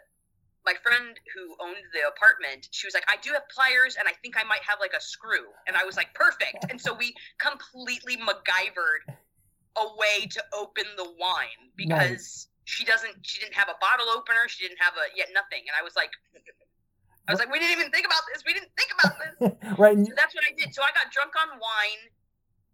my friend who owned the apartment, she was like, "I do have pliers, and I think I might have like a screw." And I was like, "Perfect!" And so we completely MacGyvered a way to open the wine because she doesn't, she didn't have a bottle opener, she didn't have a yet nothing, and I was like. I was like, we didn't even think about this. We didn't think about this. right. So that's what I did. So I got drunk on wine,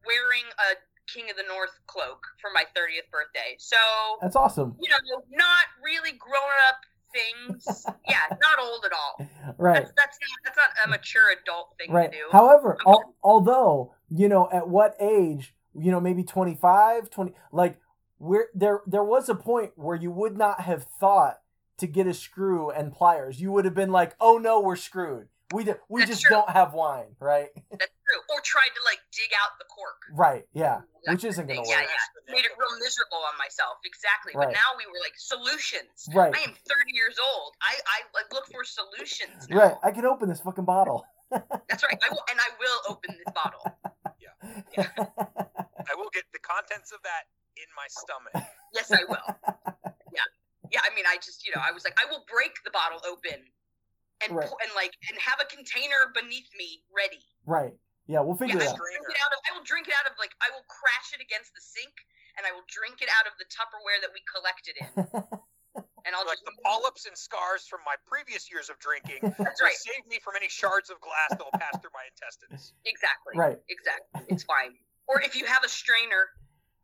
wearing a King of the North cloak for my 30th birthday. So, That's awesome. you know, not really grown up things. Yeah, not old at all. Right. That's that's not, that's not a mature adult thing Right. to do. However, al- although you know, at what age, you know, maybe 25, 20, like where there there was a point where you would not have thought to get a screw and pliers. You would have been like, "Oh no, we're screwed. We d- we That's just true. don't have wine." Right. That's true. Or tried to like dig out the cork. Right. Yeah. That Which isn't gonna thing. Yeah, work. yeah. Made it real miserable on myself. Exactly. Right. But now we were like solutions. Right. I am 30 years old. I I like look for solutions. Now. Right. I can open this fucking bottle. That's right. I will, and I will open this bottle. Yeah. yeah. I will get the contents of that in my stomach. Yes, I will. Yeah. Yeah. I mean, I just you know I was like I will break the bottle open. And, Right. pu- and like and have a container beneath me ready. right. Yeah. We'll figure Yeah, it I out. will drink it out of. I will drink it out of like I will crash it against the sink, and I will drink it out of the Tupperware that we collected in, and I'll Like just the polyps and scars from my previous years of drinking That's will right. save me from any shards of glass that will pass through my intestines. Exactly. Right. Exactly. It's fine. Or if you have a strainer,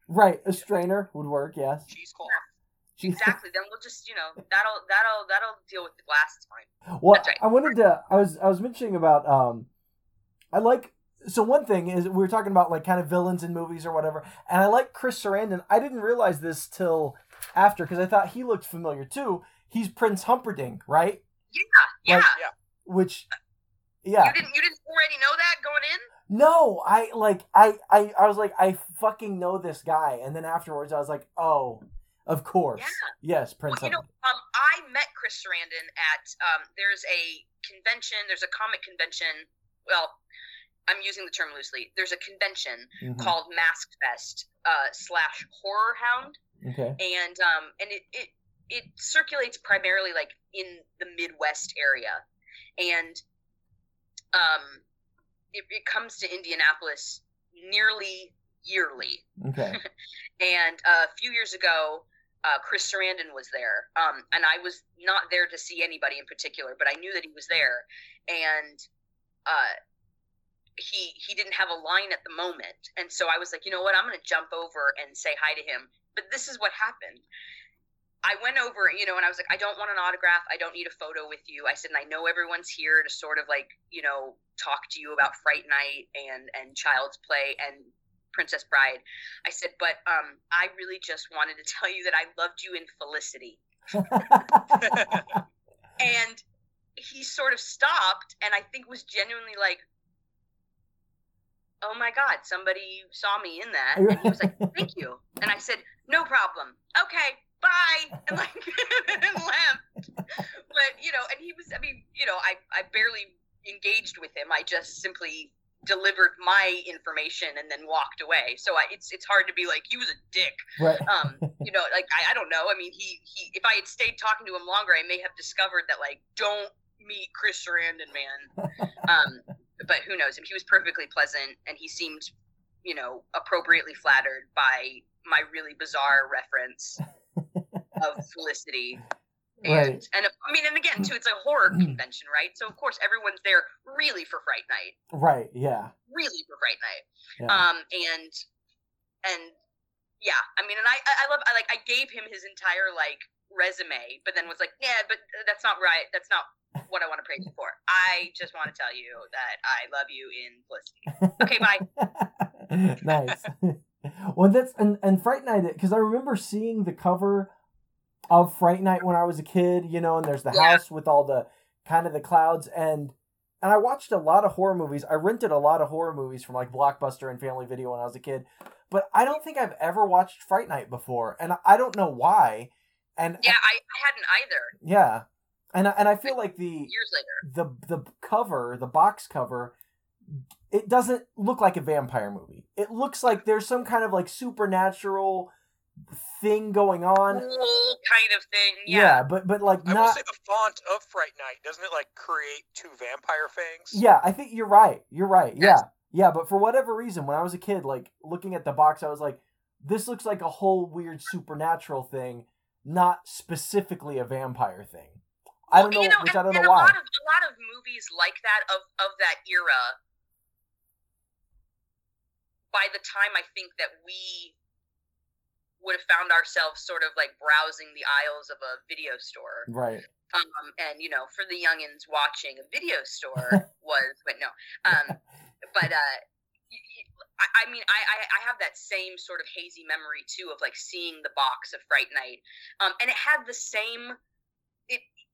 Right. A strainer would work. Yes. Cheesecloth. exactly, then we'll just you know that'll that'll that'll deal with the glass. It's fine. Well, right. I wanted to. I was. I was mentioning about. Um, I like. So one thing is we were talking about like kind of villains in movies or whatever, and I like Chris Sarandon. I didn't realize this till after because I thought he looked familiar too. He's Prince Humperdinck, right? Yeah. Like- Yeah. Which, yeah. You didn't you didn't already know that going in? No, I like. I. I. I was like, I fucking know this guy, and then afterwards, I was like, oh, of course, Yeah. yes, Prince Well, you know, um, I met Chris Sarandon at um, there's a convention. There's a comic convention. Well, I'm using the term loosely. There's a convention Mhm. called Masked Fest uh, slash Horror Hound, Okay. and um, and it, it it circulates primarily like in the Midwest area, and um, it, it comes to Indianapolis nearly yearly. Okay. And uh, a few years ago, uh, Chris Sarandon was there, um, and I was not there to see anybody in particular, but I knew that he was there, and uh, he he didn't have a line at the moment, and so I was like, you know what, I'm going to jump over and say hi to him. But this is what happened. I went over, you know, and I was like, I don't want an autograph. I don't need a photo with you. I said, and I know everyone's here to sort of like, you know, talk to you about Fright Night and and Child's Play and Princess Bride. I said, but um, I really just wanted to tell you that I loved you in Felicity. And he sort of stopped and I think was genuinely like, oh my God, somebody saw me in that. And he was like, thank you. And I said, no problem. Okay, bye. And like, and left. But, you know, and he was, I mean, you know, I, I barely engaged with him. I just simply delivered my information and then walked away. So I, it's it's hard to be like he was a dick. right. Um, you know, like I, I don't know. I mean, he he. If I had stayed talking to him longer, I may have discovered that like don't meet Chris Sarandon, man. Um, but who knows? And he was perfectly pleasant, and he seemed, you know, appropriately flattered by my really bizarre reference of Felicity. And Right. and I mean, and again, too, it's a horror convention, right? So of course everyone's there really for Fright Night Right. Yeah. really for Fright Night. Yeah. Um, and and yeah, I mean, and I I love I like I gave him his entire like resume, but then was like, yeah, but that's not right. That's not what I want to praise you for. I just want to tell you that I love you in Felicity. Okay, bye. nice. well, that's and and Fright Night because I remember seeing the cover of Fright Night when I was a kid. You know, and there's the Yeah. house with all the kind of the clouds and. And I watched a lot of horror movies. I rented a lot of horror movies from like Blockbuster and Family Video when I was a kid. But I don't think I've ever watched Fright Night before, and I don't know why. And Yeah, I, I hadn't either. yeah, and I, and I feel like the Years later. the the cover, the box cover, it doesn't look like a vampire movie. It looks like there's some kind of like supernatural thing going on. Cool kind of thing. Yeah, Yeah. but but like I will not. say the font of Fright Night doesn't it like create two vampire fangs? Yeah, I think you're right. You're right. Yeah, yeah. But for whatever reason, when I was a kid, like looking at the box, I was like, this looks like a whole weird supernatural thing, not specifically a vampire thing. I don't know, you know, which and, I don't know a lot of a lot of movies like that of of that era. By the time I think that we would have found ourselves sort of like browsing the aisles of a video store, Right. um, and you know, for the youngins watching a video store was, but no, um, but uh, I, I mean, I, I I have that same sort of hazy memory too of like seeing the box of Fright Night, um, and it had the same.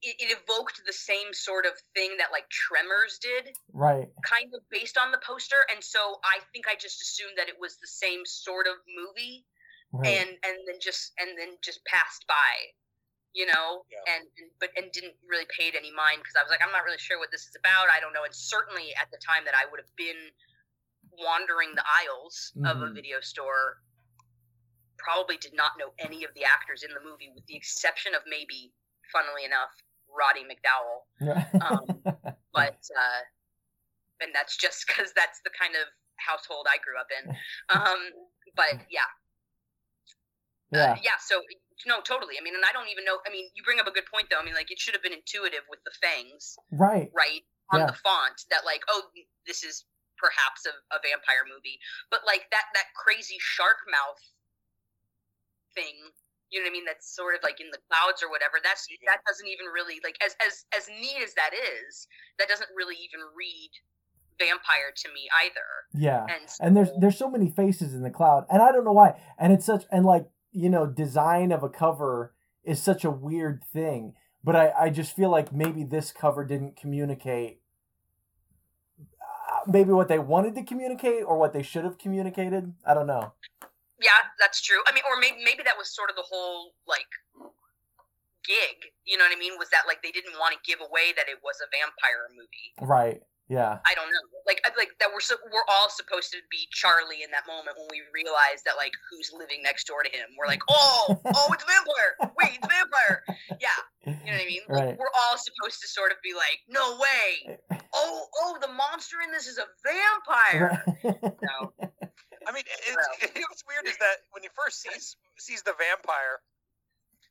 It it, it evoked the same sort of thing that like Tremors did, Right. kind of based on the poster, and so I think I just assumed that it was the same sort of movie, Right. and and then just and then just passed by, you know, Yeah. and, and but and didn't really pay it any mind because I was like, I'm not really sure what this is about. I don't know, and certainly at the time that I would have been wandering the aisles of a Mhm. video store probably did not know any of the actors in the movie with the exception of maybe funnily enough Roddy McDowall. Um, but uh and that's just because that's the kind of household i grew up in. Um but yeah yeah. uh, yeah so no totally. I mean and i don't even know i mean you bring up a good point though. I mean like it should have been intuitive with the fangs Right. right on Yeah. the font that like oh this is perhaps a, a vampire movie. But like that that crazy shark mouth thing you know what i mean that's sort of like in the clouds or whatever that's Yeah. that doesn't even really like as as as neat as that is that doesn't really even read vampire to me either Yeah. and and there's there's so many faces in the cloud and i don't know why and it's such and like you know design of a cover is such a weird thing but i i just feel like maybe this cover didn't communicate uh, maybe what they wanted to communicate or what they should have communicated i don't know yeah that's true i mean or maybe maybe that was sort of the whole like gig you know what i mean was that like they didn't want to give away that it was a vampire movie right yeah I don't know. Like I- like that we're so, we're all supposed to be Charlie in that moment when we realize that like who's living next door to him. We're like, "Oh, oh, it's a vampire. Wait, it's a vampire." Yeah, you know what I mean? Like, Right. we're all supposed to sort of be like, "No way. Oh, oh, the monster in this is a vampire." No. I mean, it's, what's weird is that when he first sees sees the vampire,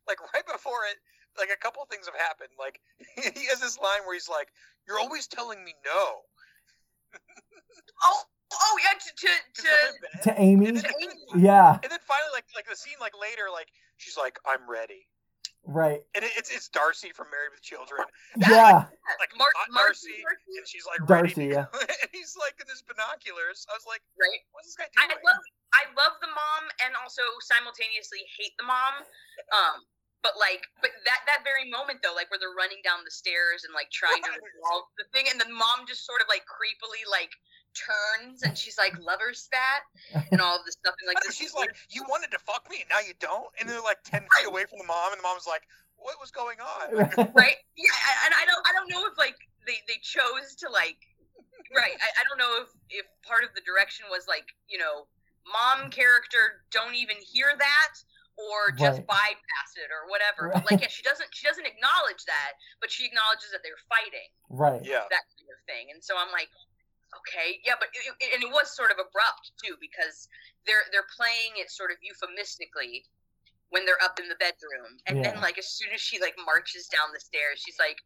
like right before it, like a couple things have happened. Like he has this line where he's like, "You're always telling me no." Oh, oh yeah, to to, to, to amy And then, to Amy. yeah and then finally, like like the scene like later, like she's like, "I'm ready," right and it's it's Darcy from Married with Children, yeah like Mar- not Marcy, Darcy, Marcy, and she's like Darcy, ready. yeah. and he's like in his binoculars. I was like, right? "What's this guy doing? I love I love the mom and also simultaneously hate the mom. Um, but like, but that that very moment though, like where they're running down the stairs and like trying to resolve the thing, and the mom just sort of like creepily like turns and she's like lover spat and all of this stuff and like this she's like, "You wanted to fuck me, and now you don't," and they're like ten feet away from the mom, and the mom's like, "What was going on?" Right yeah and I don't I don't know if like they they chose to like right I, I don't know if if part of the direction was like you know mom character don't even hear that or just Right. bypass it or whatever Right. but like yeah she doesn't she doesn't acknowledge that but she acknowledges that they're fighting right yeah, that kind of thing and so i'm like okay yeah but it, it- and it was sort of abrupt too because they're they're playing it sort of euphemistically when they're up in the bedroom and then like as soon as she like marches down the stairs she's like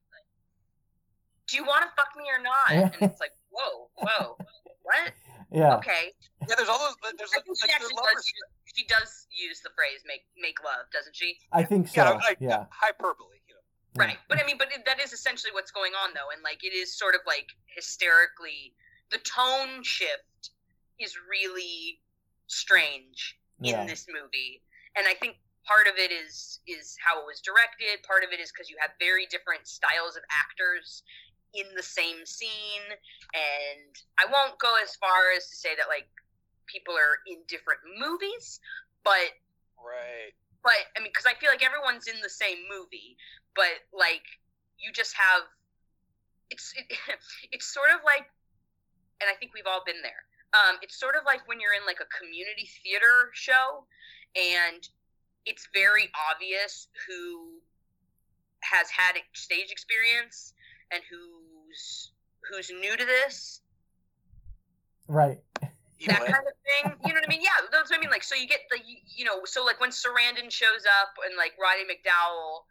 do you want to fuck me or not and it's like whoa whoa what yeah okay yeah. There's all those. There's i think she like the does use, she does use the phrase make make love doesn't she i think so Yeah, I, yeah hyperbole. You know. Right. But I mean, but it, that is essentially what's going on, though. And like, it is sort of like hysterically, the tone shift is really strange Yeah. in this movie. And I think part of it is is how it was directed. Part of it is because you have very different styles of actors in the same scene. And I won't go as far as to say that like people are in different movies, but Right. but I mean, because I feel like everyone's in the same movie, but like you just have it's it, it's sort of like, and I think we've all been there. Um, it's sort of like when you're in like a community theater show, and it's very obvious who has had ex- stage experience and who's who's new to this right that kind of thing. You know what I mean? Yeah, that's what I mean. Like, so you get the, you, you know, so like when Sarandon shows up and like Roddy McDowall,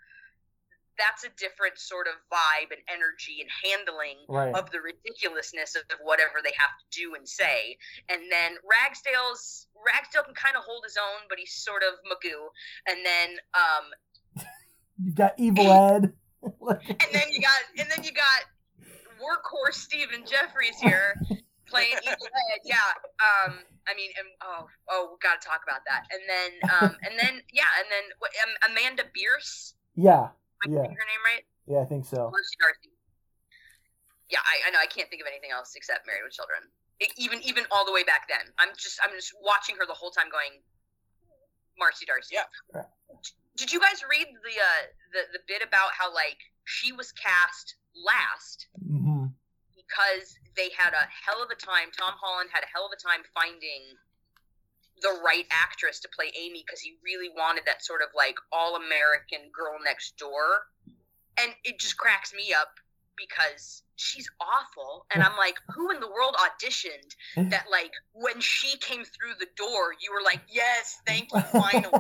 that's a different sort of vibe and energy and handling right of the ridiculousness of whatever they have to do and say. And then Ragsdale's Ragsdale can kind of hold his own, but he's sort of Magoo. And then, um, you've got evil ed and then you got, and then you got workhorse Stephen Geoffreys here playing Evil Ed. Yeah. Um. I mean, and, oh, oh, we got to talk about that. And then, um, and then, yeah, and then um, Amanda Bearse. yeah Am I Yeah. her name right? Yeah, I think so. Marcy Darcy. Yeah, I, I know. I can't think of anything else except Married with Children. It, even even all the way back then, I'm just I'm just watching her the whole time, going, Marcy Darcy. Yeah. Right. Did you guys read the uh the the bit about how like she was cast last hmm because they had a hell of a time. Tom Holland had a hell of a time finding the right actress to play Amy because he really wanted that sort of like all American girl next door. And it just cracks me up because she's awful. And I'm like, who in the world auditioned that, like, when she came through the door, you were like, yes, thank you, finally.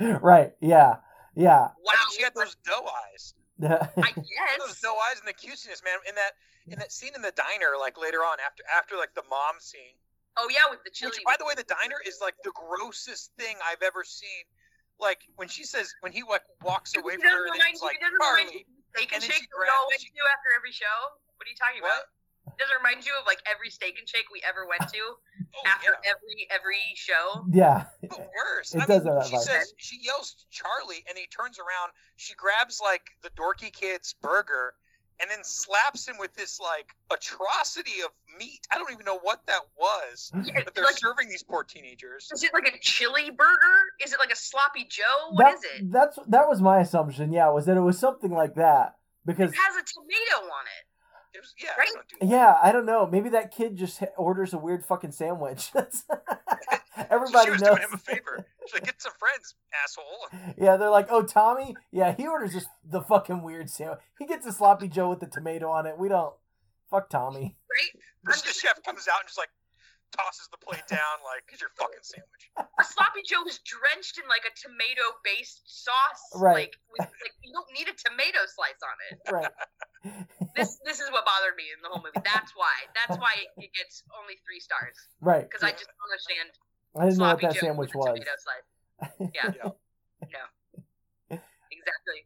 right. Yeah. Yeah. Wow. I think she had those doe eyes. I guess. Those doe eyes and the cuteness, man. In that in that scene in the diner, like later on, after after like the mom scene. Oh, yeah, with the chili. Which, by the way, the diner is like the grossest thing I've ever seen. Like when she says when he like walks away from her doesn't and remind he's like it doesn't remind Carly. you of steak and and shake she that we all grabs- went to after every show? What are you talking What? about? Does it remind you of like every steak and shake we ever went to Oh, after yeah. every every show? yeah. But worse. It I does mean, have that she vibe. says she yells Charlie, and he turns around. She grabs like the dorky kid's burger, and then slaps him with this like atrocity of meat. I don't even know what that was, Yeah, but they're like, serving these poor teenagers. is it like a chili burger? Is it like a sloppy Joe? What that, is it? That's that was my assumption. Yeah, was that it was something like that because It has a tomato on it. It was, yeah, Right? I don't do yeah, I don't know. Maybe that kid just orders a weird fucking sandwich. That's- So Everybody she was knows. doing him a favor. She's like, "Get some friends, asshole." Yeah, they're like, "Oh, Tommy, yeah, he orders just the fucking weird sandwich. He gets a sloppy Joe with the tomato on it. We don't fuck Tommy." Right? The, the chef comes out and just like tosses the plate down, like, "Here's your fucking sandwich." A sloppy Joe is drenched in like a tomato based sauce. Right. Like, with, like you don't need a tomato slice on it. Right. This this is what bothered me in the whole movie. That's why. That's why it gets only three stars. right. Because I just don't understand I didn't know what that Joe sandwich was. tomato slice. Yeah. No. Exactly.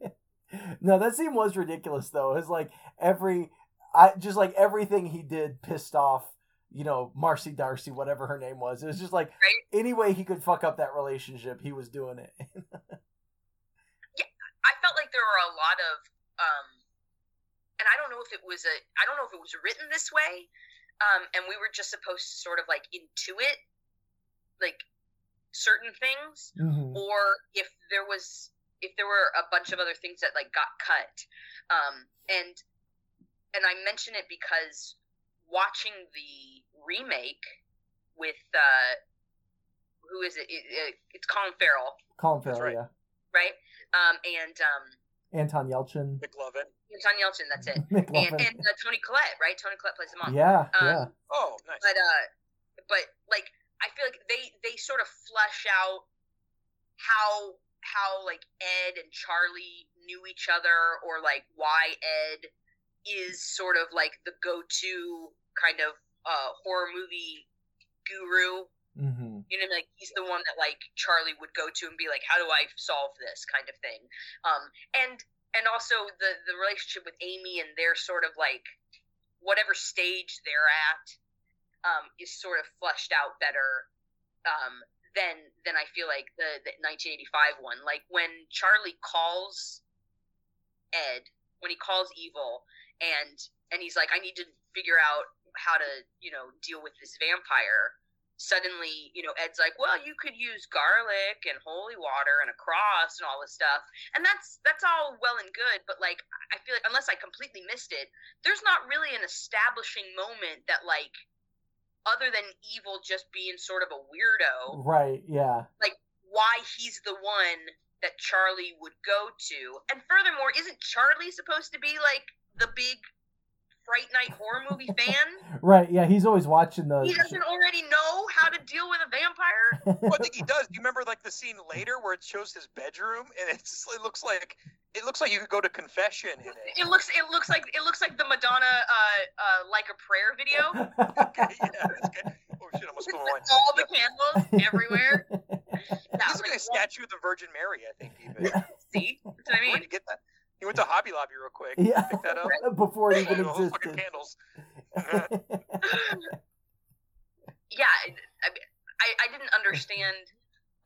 no, that scene was ridiculous though. It's like every I just like everything he did pissed off, you know, Marcy Darcy, whatever her name was. It was just like Right. any way he could fuck up that relationship, he was doing it. Yeah, I felt like there were a lot of um and I don't know if it was a I don't know if it was written this way um and we were just supposed to sort of like intuit like certain things Mhm. or if there was if there were a bunch of other things that like got cut um and and I mention it because watching the remake with uh who is it, it, it it's Colin Farrell Colin That's Farrell, right. yeah. right um and um Anton Yelchin. McLovin. Anton Yelchin that's it and, McLovin. and uh, Toni Collette, right? Toni Collette plays him on. yeah, Um, yeah. Oh, nice. But uh, but like I feel like they they sort of flesh out how how like Ed and Charlie knew each other, or like why Ed is sort of like the go-to kind of uh horror movie guru. hmm You know, like he's the one that like Charlie would go to and be like, "How do I solve this?" kind of thing. Um, and and also the the relationship with Amy and their sort of like whatever stage they're at um, is sort of fleshed out better um, than than I feel like the, the 1985 one. Like when Charlie calls Ed, when he calls Evil, and and he's like, I need to figure out how to you know deal with this vampire. Suddenly, you know, Ed's like, well, you could use garlic and holy water and a cross and all this stuff, and that's that's all well and good. But like, I feel like unless I completely missed it, there's not really an establishing moment that like other than evil just being sort of a weirdo Right, yeah. Like why he's the one that charlie would go to and furthermore isn't charlie supposed to be like the big fright night horror movie fan Right, yeah, he's always watching those. he doesn't already know how to deal with a vampire Well, I think he does. Do you remember like the scene later where it shows his bedroom and it's it looks like it looks like you could go to confession in it. it looks it looks like it looks like the madonna uh uh like a prayer video Okay, yeah, that's good. Oh shit, I almost with blew all the candles everywhere yeah, He's like a statue of the Virgin Mary, I think. Even. Yeah. see what i Where'd mean you get that? He went to Hobby Lobby real quick. yeah, Pick that up. before it even All those fucking existed. candles. yeah, I, I, I didn't understand.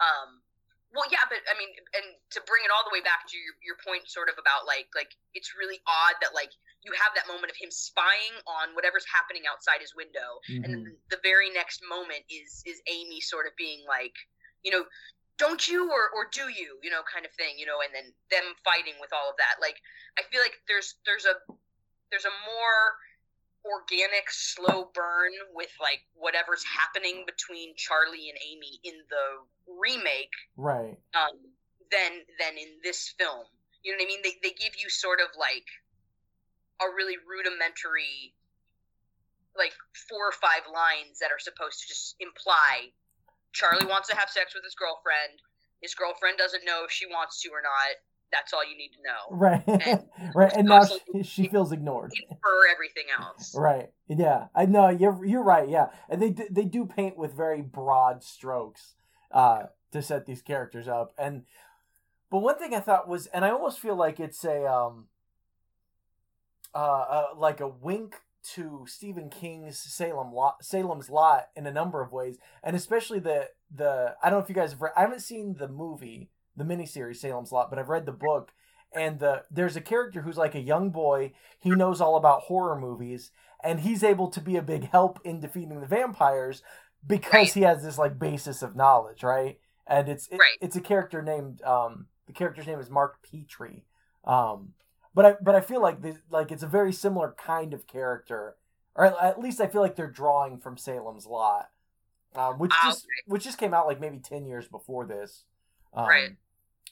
Um, well, yeah, but I mean, and to bring it all the way back to your, your point, sort of about like like it's really odd that like you have that moment of him spying on whatever's happening outside his window, Mhm. and the very next moment is is Amy sort of being like, you know, don't you or or do you, you know, kind of thing, you know, and then them fighting with all of that. Like I feel like there's there's a there's a more organic slow burn with like whatever's happening between Charlie and Amy in the remake right. um, than than in this film. You know what I mean? They they give you sort of like a really rudimentary, like four or five lines that are supposed to just imply Charlie wants to have sex with his girlfriend. His girlfriend doesn't know if she wants to or not. That's all you need to know. Right. And right. And now she, she feels ignored. For everything else. Right. Yeah. I know you're you're right. Yeah. And they they do paint with very broad strokes uh to set these characters up. And but one thing I thought was and I almost feel like it's a um uh, uh like a wink to Stephen King's Salem Lot Salem's Lot in a number of ways. And especially the the I don't know if you guys have read I haven't seen the movie, the miniseries Salem's Lot, but I've read the book and the there's a character who's like a young boy he knows all about horror movies and he's able to be a big help in defeating the vampires because Right. he has this like basis of knowledge right and it's it, Right. it's a character named um the character's name is mark petrie um but i but i feel like this, like it's a very similar kind of character or at, least i feel like they're drawing from salem's lot um which Ah, just which just came out like maybe 10 years before this um, Right.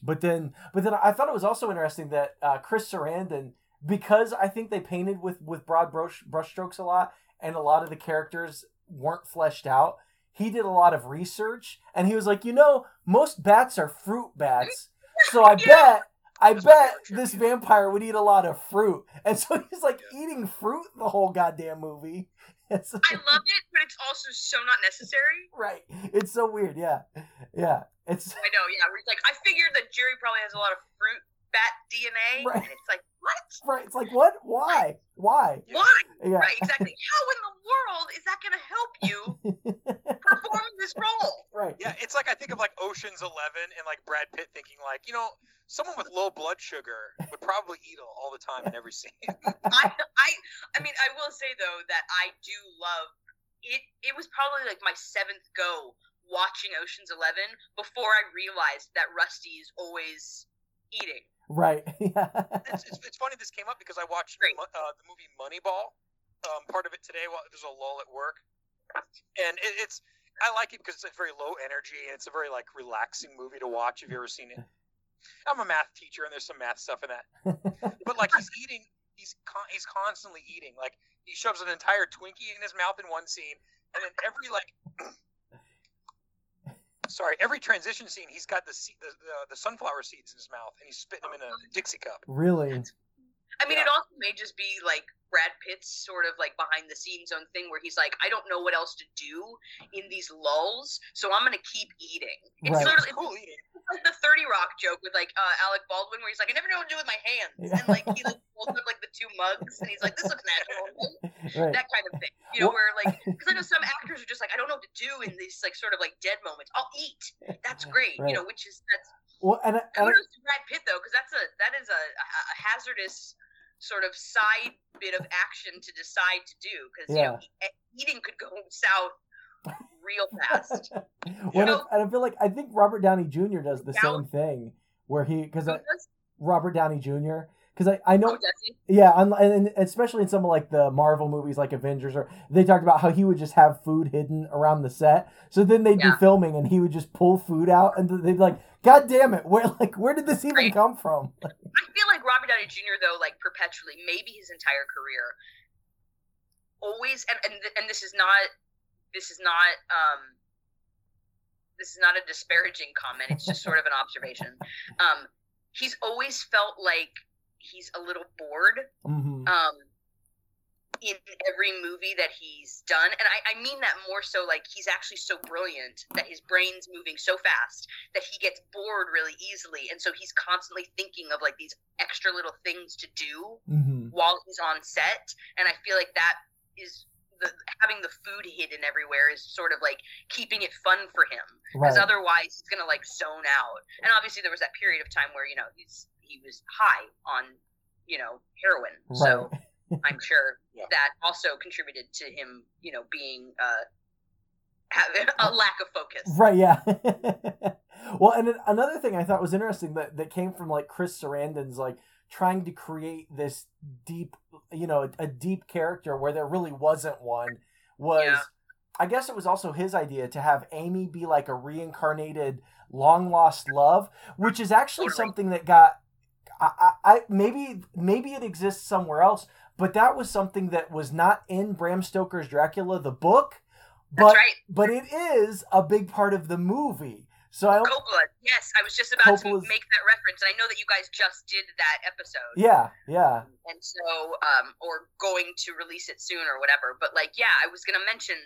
but then but then i thought it was also interesting that uh, chris sarandon because i think they painted with with broad brush brushstrokes a lot and a lot of the characters weren't fleshed out he did a lot of research and he was like you know most bats are fruit bats so i Yeah. bet i bet this vampire would eat a lot of fruit. And so he's like eating fruit the whole goddamn movie. It's, I love it, but it's also so not necessary. right. It's so weird. Yeah. Yeah. It's I know, yeah. Where he's like, I figured that Jerry probably has a lot of fruit bat DNA, Right. and it's like, what? right it's like what why why Why? yeah Right, exactly. How in the world is that going to help you perform this role? right Yeah, it's like I think of like Ocean's Eleven and like Brad Pitt thinking like, you know, someone with low blood sugar would probably eat all, all the time in every scene. I, I, I mean, I will say though that I do love it. It was probably like my seventh go watching Ocean's Eleven before I realized that Rusty is always eating. Right yeah it's, it's, it's funny this came up because I watched uh, the movie Moneyball, um, part of it today while there's a lull at work, and it, it's I like it because it's a very low energy and it's a very like relaxing movie to watch. Have you ever seen it, I'm a math teacher and there's some math stuff in that, but like he's eating, he's con- he's constantly eating. Like he shoves an entire Twinkie in his mouth in one scene, and then every like. Sorry, every transition scene, he's got the, se- the the the sunflower seeds in his mouth, and he's spitting them in a Dixie cup. really I mean, Yeah. it also may just be like Brad Pitt's sort of like behind the scenes own thing where he's like, I don't know what else to do in these lulls, so I'm gonna keep eating. It's Right. sort of It's cool eating. like the Thirty Rock joke with like uh, Alec Baldwin, where he's like, I never know what to do with my hands, Yeah. and like he like holds up like the two mugs, and he's like, this looks natural, right that kind of thing. You know, Well- where like because I know some actors are just like, I don't know what to do in these like sort of like dead moments. I'll eat. That's great. Right. You know, which is that's well and, I- and I- Brad Pitt though, because that's a that is a, a, hazardous sort of side bit of action to decide to do because you know eating could go south real fast. Well, know- and I feel like I think Robert Downey Jr. does the Down- same thing where he because? Robert Downey Jr. because I, I know Oh, yeah on, and especially in some of like the Marvel movies like Avengers or they talked about how he would just have food hidden around the set so then they'd Yeah. be filming and he would just pull food out and they'd be like God damn it where like where did this even Right. come from I feel like Robert Downey Jr. though, like perpetually, maybe his entire career, always and and, and this is not this is not um this is not a disparaging comment. It's just sort of an observation. Um, he's always felt like he's a little bored hmm um, in every movie that he's done. And I, I mean that more so like he's actually so brilliant that his brain's moving so fast that he gets bored really easily. And so he's constantly thinking of like these extra little things to do hmm while he's on set. And I feel like that is the having the food hidden everywhere is sort of like keeping it fun for him Right. because otherwise he's gonna like zone out. And obviously there was that period of time where you know he's he was high on you know heroin, so I'm sure Yeah. that also contributed to him you know being uh having a lack of focus. Right, yeah. well, and another thing I thought was interesting that, that came from like Chris Sarandon's like trying to create this deep, you know, a, deep character where there really wasn't one was Yeah. I guess it was also his idea to have Amy be like a reincarnated long lost love, which is actually something that got I, I, maybe maybe it exists somewhere else, but that was something that was not in Bram Stoker's Dracula the book. That's But right. but it is a big part of the movie. So I Coppola. Yes, I was just about Coppola's- to make that reference. and I know that you guys just did that episode. yeah, yeah, and so um or going to release it soon or whatever but like yeah i was gonna mention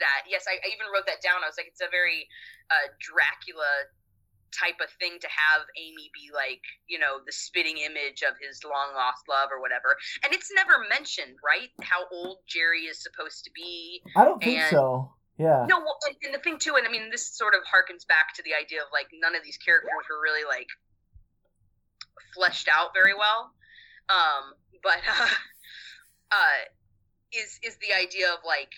that yes i, I even wrote that down i was like it's a very uh dracula type of thing to have amy be like you know the spitting image of his long lost love or whatever. And it's never mentioned right how old jerry is supposed to be. I don't think And- so. Yeah, no well, and, and the thing too and i mean this sort of harkens back to the idea of like none of these characters were really like fleshed out very well. Um but uh, uh is is the idea of like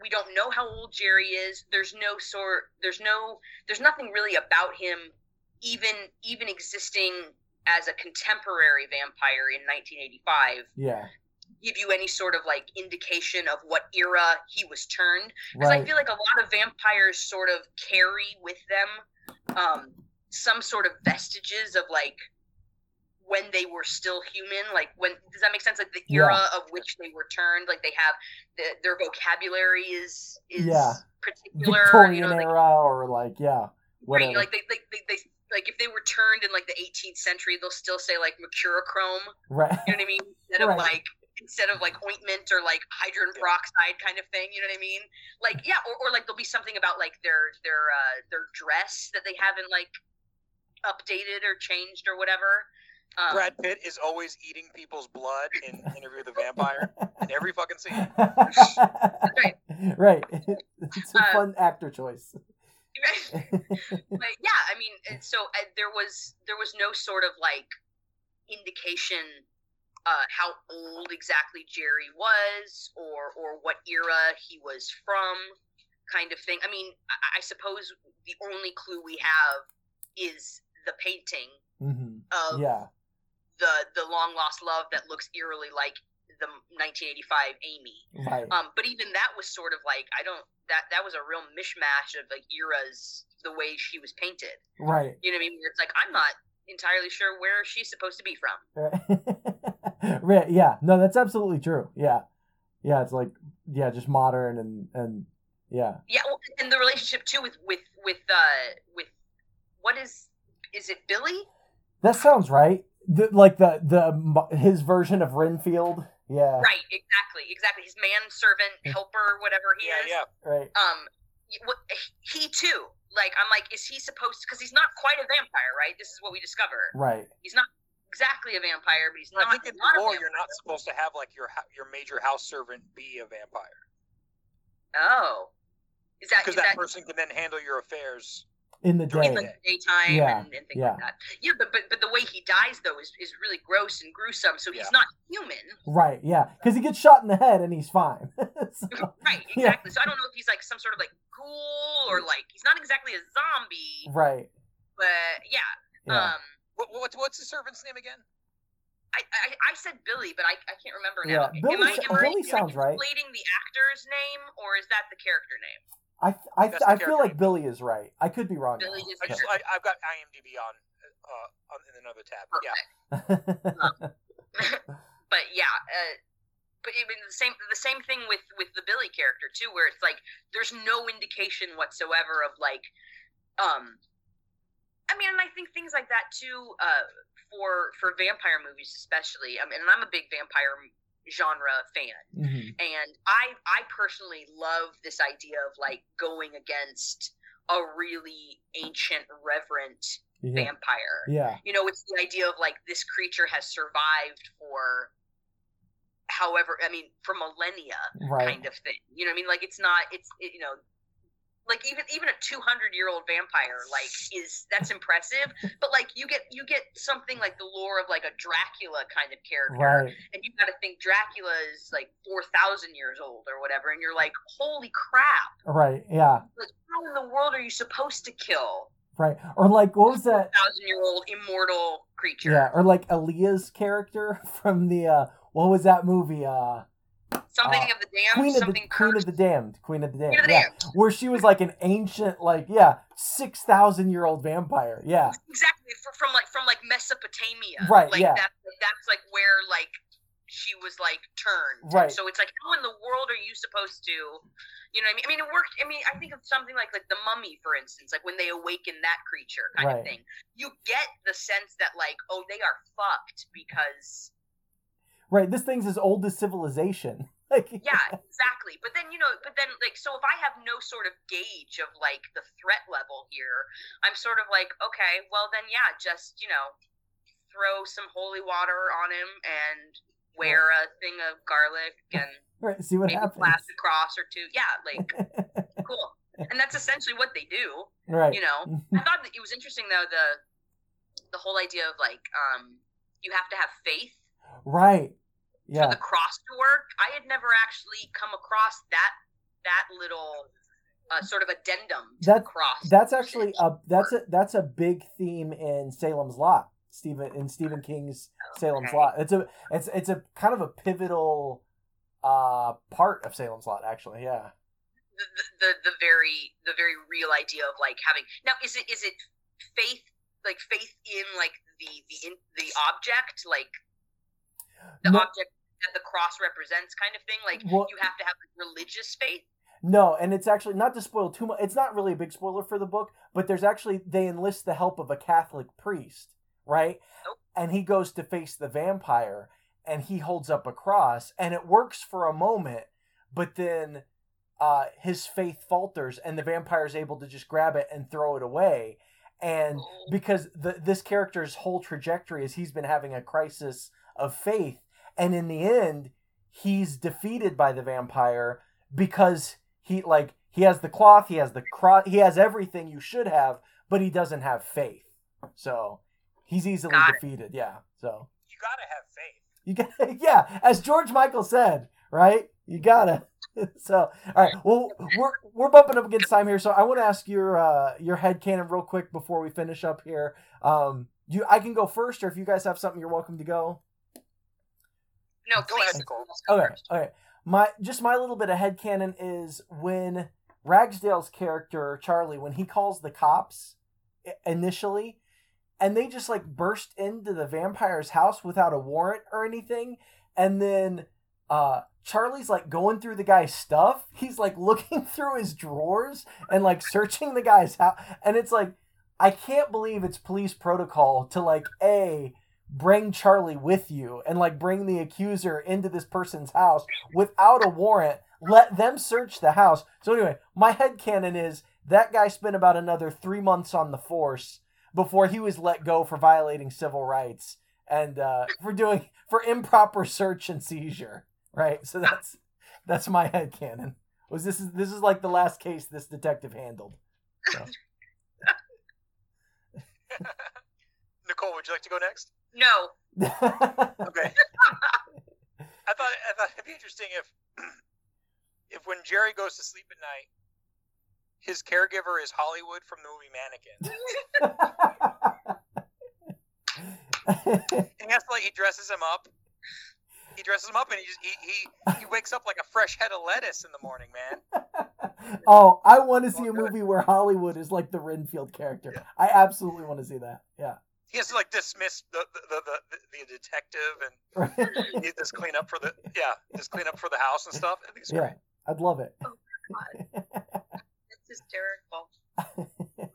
we don't know how old jerry is. There's no sort there's no there's nothing really about him even even existing as a contemporary vampire in 1985 yeah, give you any sort of like indication of what era he was turned. Because I feel like a lot of vampires sort of carry with them um, some sort of vestiges of like when they were still human. Like when does that make sense? Like the era of which they were turned. Like they have the, their vocabulary is is Yeah. particular. Victorian you know, like, era or like yeah, right, whatever. like they, they, they, they like if they were turned in like the 18th century, they'll still say like mercurochrome. right. You know what I mean? Instead of like instead of like ointment or like hydrogen peroxide kind of thing. You know what I mean? Like yeah, or, or like there'll be something about like their their uh their dress that they haven't like updated or changed or whatever. Um, Brad Pitt is always eating people's blood in Interview with the Vampire in every fucking scene. right. right. It's a Uh, fun actor choice. but yeah, I mean, and so uh, there was there was no sort of like indication uh, how old exactly Jerry was or or what era he was from, kind of thing. I mean, I, I suppose the only clue we have is the painting hmm of Yeah. The the long lost love that looks eerily like the 1985 Amy. Right. Um, but even that was sort of like I don't that that was a real mishmash of like eras the way she was painted. right. You know what I mean? It's like I'm not entirely sure where she's supposed to be from. Right. Yeah. No, that's absolutely true. Yeah. Yeah. It's like yeah, just modern and and yeah. Yeah, well, and the relationship too with with with uh with what is is it Billy? That sounds right. The, like the the his version of Renfield. Yeah. Right, exactly, exactly. His manservant, helper, whatever he Yeah, is. yeah. Right. Um, what he too. Like I'm like, is he supposed? Because he's not quite a vampire, right? This is what we discover. Right. He's not exactly a vampire, but he's not. I think in not the lore, you're not supposed to have like your your major house servant be a vampire Oh, is that because that, that person can then handle your affairs. In the During in like daytime Yeah, and, and things yeah. like that? Yeah, but but but the way he dies though is, is really gross and gruesome. So he's Yeah. not human, Right. Yeah. Because he gets shot in the head and he's fine. So, right? Yeah. Exactly. So I don't know if he's like some sort of like ghoul or like he's not exactly a zombie, right. but yeah. Yeah. Um, What, what's what's the servant's name again? I, I I said Billy, but I, I can't remember Yeah, now. am Billy I, sa- am I, Billy am I sounds right. conflating the actor's name or is that the character name? I I, I feel like. Billy is right. I could be wrong. Billy is I the just I, I've got IMDb on uh on in another tab. Yeah, Perfect. but yeah, uh, but I mean the same the same thing with with the Billy character too, where it's like there's no indication whatsoever of like, um, I mean, and I think things like that too, uh, for for vampire movies especially. I mean, and I'm a big vampire genre fan, Mhm. and I I personally love this idea of like going against a really ancient, reverent Yeah. vampire Yeah. you know it's the idea of like this creature has survived for however I mean for millennia right. kind of thing. You know what I mean? Like it's not it's it, you know like even even a 200 year old vampire like is that's impressive but like you get you get something like the lore of like a dracula kind of character Right. and you got to think dracula is like 4000 years old or whatever and you're like holy crap Right. Yeah. like how in the world are you supposed to kill Right. Or like what was that? thousand year old immortal creature Yeah. Or like Aaliyah's character from the uh what was that movie? Uh something uh, of the damned Queen of the something Queen of the Damned. Queen of the Damned. Queen of the yeah. Damned. Where she was like an ancient, like yeah, six thousand year old vampire. Yeah. exactly fr- from like from like mesopotamia Right, like yeah. that, that's like where like she was like turned Right. so it's like how in the world are you supposed to you know what i mean i mean it worked i mean i think of something like like the mummy for instance like when they awaken that creature kind Right. of thing you get the sense that like oh they are fucked because Right. This thing's as old as civilization. Like yeah exactly but then you know but then like so if i have no sort of gauge of like the threat level here i'm sort of like okay well then yeah just you know throw some holy water on him and wear a thing of garlic and Right. See what maybe happens. blast a cross or two yeah like cool and that's essentially what they do right. you know i thought that it was interesting though the the whole idea of like um you have to have faith right. For the cross to work. I had never actually come across that that little uh, sort of addendum to That- the cross. That's actually a that's a that's a big theme in Salem's Lot. Stephen in Stephen King's Salem's Okay. Lot. It's a it's it's a kind of a pivotal uh part of Salem's Lot actually. Yeah. the, the, the the very the very real idea of like having now is it is it faith like faith in like the the in, the object like the No- object that the cross represents kind of thing like Well- you have to have religious faith No, and it's actually not to spoil too much. It's not really a big spoiler for the book, but there's actually they enlist the help of a Catholic priest, right? Nope. And he goes to face the vampire, and he holds up a cross, and it works for a moment, but then uh, his faith falters, and the vampire is able to just grab it and throw it away. And Oh. because the, this character's whole trajectory is he's been having a crisis of faith, and in the end, he's defeated by the vampire because he like he has the cloth, he has the cross, he has everything you should have, but he doesn't have faith. So he's easily Got it. defeated. Yeah. So You gotta have faith. you got yeah, as George Michael said, right? You gotta. so all right, well we're we're bumping up against time here, so I want to ask your uh your head canon real quick before we finish up here. Um, you I can go first, or if you guys have something, you're welcome to go. No Go ahead, Nicole. Okay, first. okay. My just my little bit of head headcanon is when Ragsdale's character Charlie, when he calls the cops initially, and they just like burst into the vampire's house without a warrant or anything, and then uh Charlie's like going through the guy's stuff. He's like looking through his drawers and like searching the guy's house, and it's like I can't believe it's police protocol to like a bring Charlie with you and like bring the accuser into this person's house without a warrant. Let them search the house. So anyway, my head canon is that guy spent about another three months on the force before he was let go for violating civil rights and uh, for doing for improper search and seizure. Right. So that's that's my head canon. Was this is this is like the last case this detective handled. So. Nicole, would you like to go next? No Okay. I thought I thought it'd be interesting if if when Jerry goes to sleep at night, his caregiver is Hollywood from the movie Mannequin. And that's like he dresses him up. He dresses him up and he just he, he he wakes up like a fresh head of lettuce in the morning, man. oh, I want to see Oh, a good. movie where Hollywood is like the Renfield character. Yeah. I absolutely want to see that. Yeah. He has to like dismiss the the, the, the, the detective and he just clean up for the yeah, just clean up for the house and stuff. I think it's yeah, great. I'd love it. Oh it's hysterical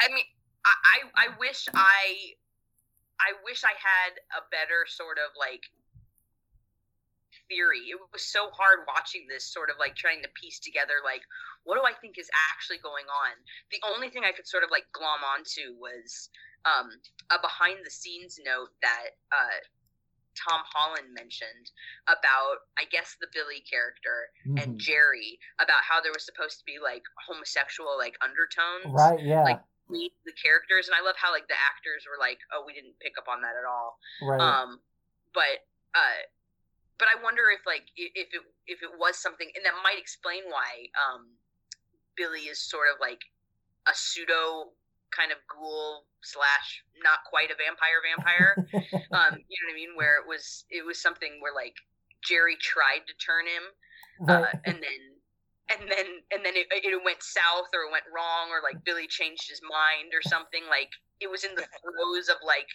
I mean, I, I I wish I I wish I had a better sort of like theory. It was so hard watching this sort of like trying to piece together like what do I think is actually going on. The only thing I could sort of like glom onto was um, a behind the scenes note that uh, Tom Holland mentioned about, I guess, the Billy character and Mhm. Jerry about how there was supposed to be like homosexual like undertones Right, yeah. like the characters, and I love how like the actors were like, "Oh, we didn't pick up on that at all." right. Um, but uh, but I wonder if like if it if it was something, and that might explain why um, Billy is sort of like a pseudo kind of ghoul slash not quite a vampire vampire. um, you know what I mean? Where it was it was something where like Jerry tried to turn him, uh, right. and then and then and then it, it went south or it went wrong or like Billy changed his mind or something. Like it was in the throes of like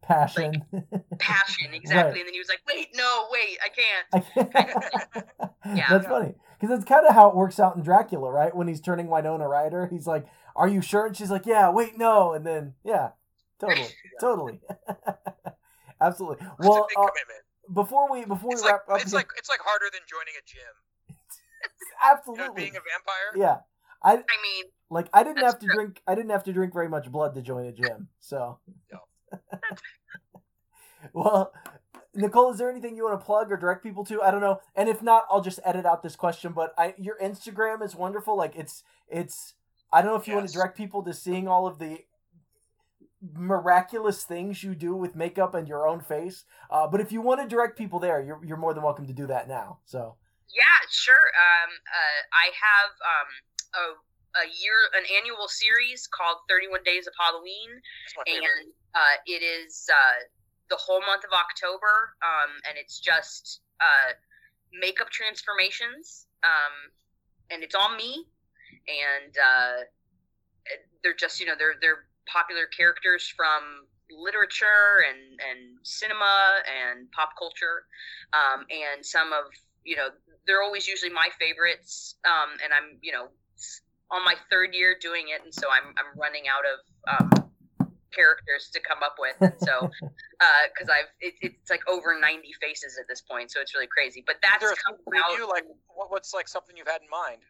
Passion. passion exactly, Right. and then he was like, "Wait, no, wait, I can't." I can't. Yeah. That's funny because that's kind of how it works out in Dracula, right? When he's turning Winona Ryder, he's like, "Are you sure?" And she's like, "Yeah." Wait, no. And then, yeah, totally, totally, absolutely. It's Well, a big uh, commitment. before we before It's we like wrap up, it's here- like it's like harder than joining a gym. You absolutely, know, being a vampire. yeah. I I mean, like I didn't have to true. drink. I didn't have to drink very much blood to join a gym. So, No. well, Nicole, is there anything you want to plug or direct people to? I don't know. And if not, I'll just edit out this question. But I, your Instagram is wonderful. Like it's it's. I don't know if you want to direct people to seeing all of the miraculous things you do with makeup and your own face. Uh, but if you want to direct people there, you're you're more than welcome to do that now. So. yeah, sure. Um, uh, I have um a a year an annual series called 31 Days of Halloween. That's my and uh, it is uh, the whole month of October, um, and it's just uh, makeup transformations, um, and it's all me, and uh, they're just you know they're they're popular characters from literature and and cinema and pop culture, um, and some of you know they're always usually my favorites, um, and I'm you know on my third year doing it, and so I'm I'm running out of um, characters to come up with, and so because I've it, it's like over ninety faces at this point, so it's really crazy. But that's there a come preview? Like, what, what's like something you've had in mind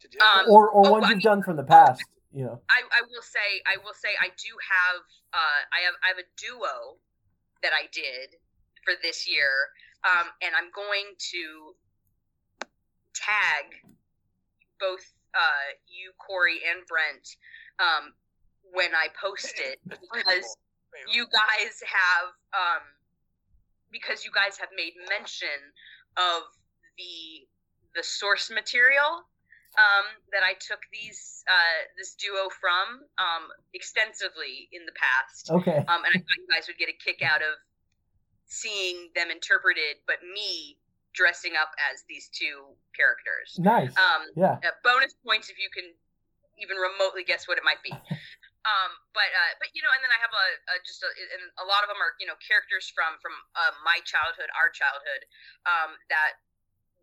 to do? Um, Or or oh, ones I you've mean- done from the past. You know. I, I will say I will say I do have uh, I have I have a duo that I did for this year, um, and I'm going to tag both uh, you, Corey, and Brent um, when I post it because you guys have um because you guys have made mention of the the source material um that I took these uh this duo from um extensively in the past Okay. um and I thought you guys would get a kick out of seeing them interpreted but me dressing up as these two characters Nice. um Yeah. uh, bonus points if you can even remotely guess what it might be. Um, but uh, but you know, and then I have a, a just a, and a lot of them are you know characters from from uh, my childhood, our childhood, um, that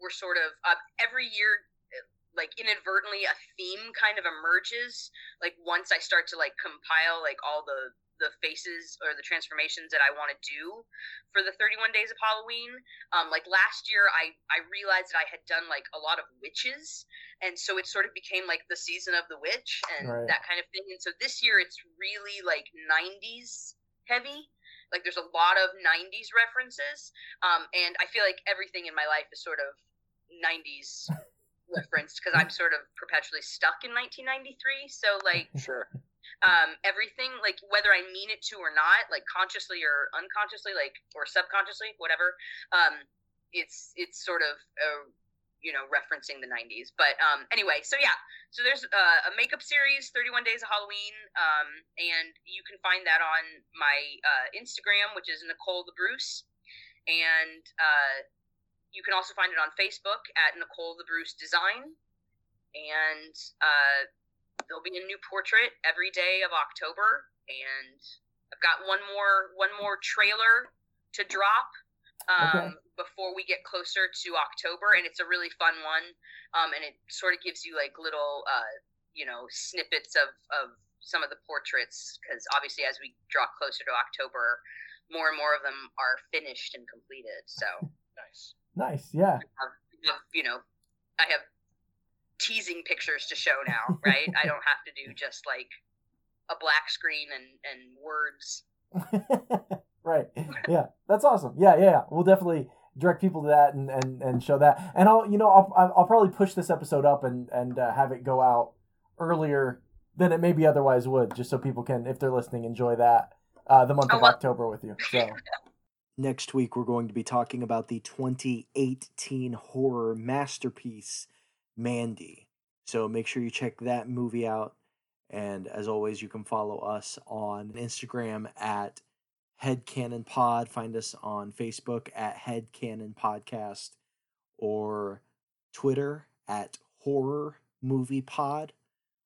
were sort of uh, every year. uh, Like inadvertently, a theme kind of emerges. Like once I start to like compile like all the the faces or the transformations that I want to do for the 31 days of Halloween. Um, like last year, I I realized that I had done like a lot of witches, and so it sort of became like the season of the witch and Right. that kind of thing. And so this year, it's really like 90s heavy. Like there's a lot of 90s references, um, and I feel like everything in my life is sort of 90s referenced because I'm sort of perpetually stuck in 1993. So like Sure. Um, everything, like whether I mean it to or not, like consciously or unconsciously, like or subconsciously, whatever. Um, it's it's sort of uh, you know referencing the 90s. But um, anyway, so yeah, so there's uh, a makeup series, 31 Days of Halloween, um, and you can find that on my uh, Instagram, which is Nicole the Bruce, and uh, you can also find it on Facebook at Nicole the Bruce Design, and uh, there'll be a new portrait every day of October, and I've got one more one more trailer to drop um, Okay. before we get closer to October, and it's a really fun one, um, and it sort of gives you like little uh, you know snippets of of some of the portraits because obviously as we draw closer to October, more and more of them are finished and completed. So Nice. Nice. Yeah. have, have, you know, I have teasing pictures to show now, right? I don't have to do just like a black screen and and words. right. Yeah, that's awesome. Yeah, yeah, yeah. We'll definitely direct people to that and, and, and show that. And I'll you know I'll I'll probably push this episode up and and uh, have it go out earlier than it maybe otherwise would, just so people can, if they're listening, enjoy that uh, the month Oh, of well- October with you. So. Next week, we're going to be talking about the 2018 horror masterpiece, Mandy. So make sure you check that movie out. And as always, you can follow us on Instagram at Headcanon Pod. Find us on Facebook at Headcanon Podcast or Twitter at Horror Movie Pod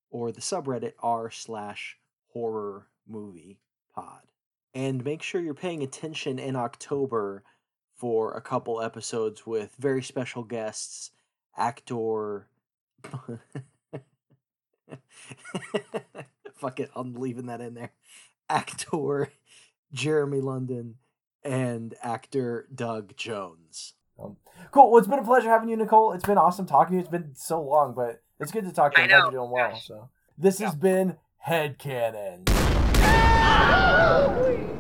or the subreddit r slash horror movie pod. And make sure you're paying attention in October for a couple episodes with very special guests, actor. Fuck it, I'm leaving that in there. Actor Jeremy London and actor Doug Jones. Um, cool. Well, it's been a pleasure having you, Nicole. It's been awesome talking to you. It's been so long, but it's good to talk to you. I I'm glad know. you're doing well. Gosh. So this has been Headcanon. Ow!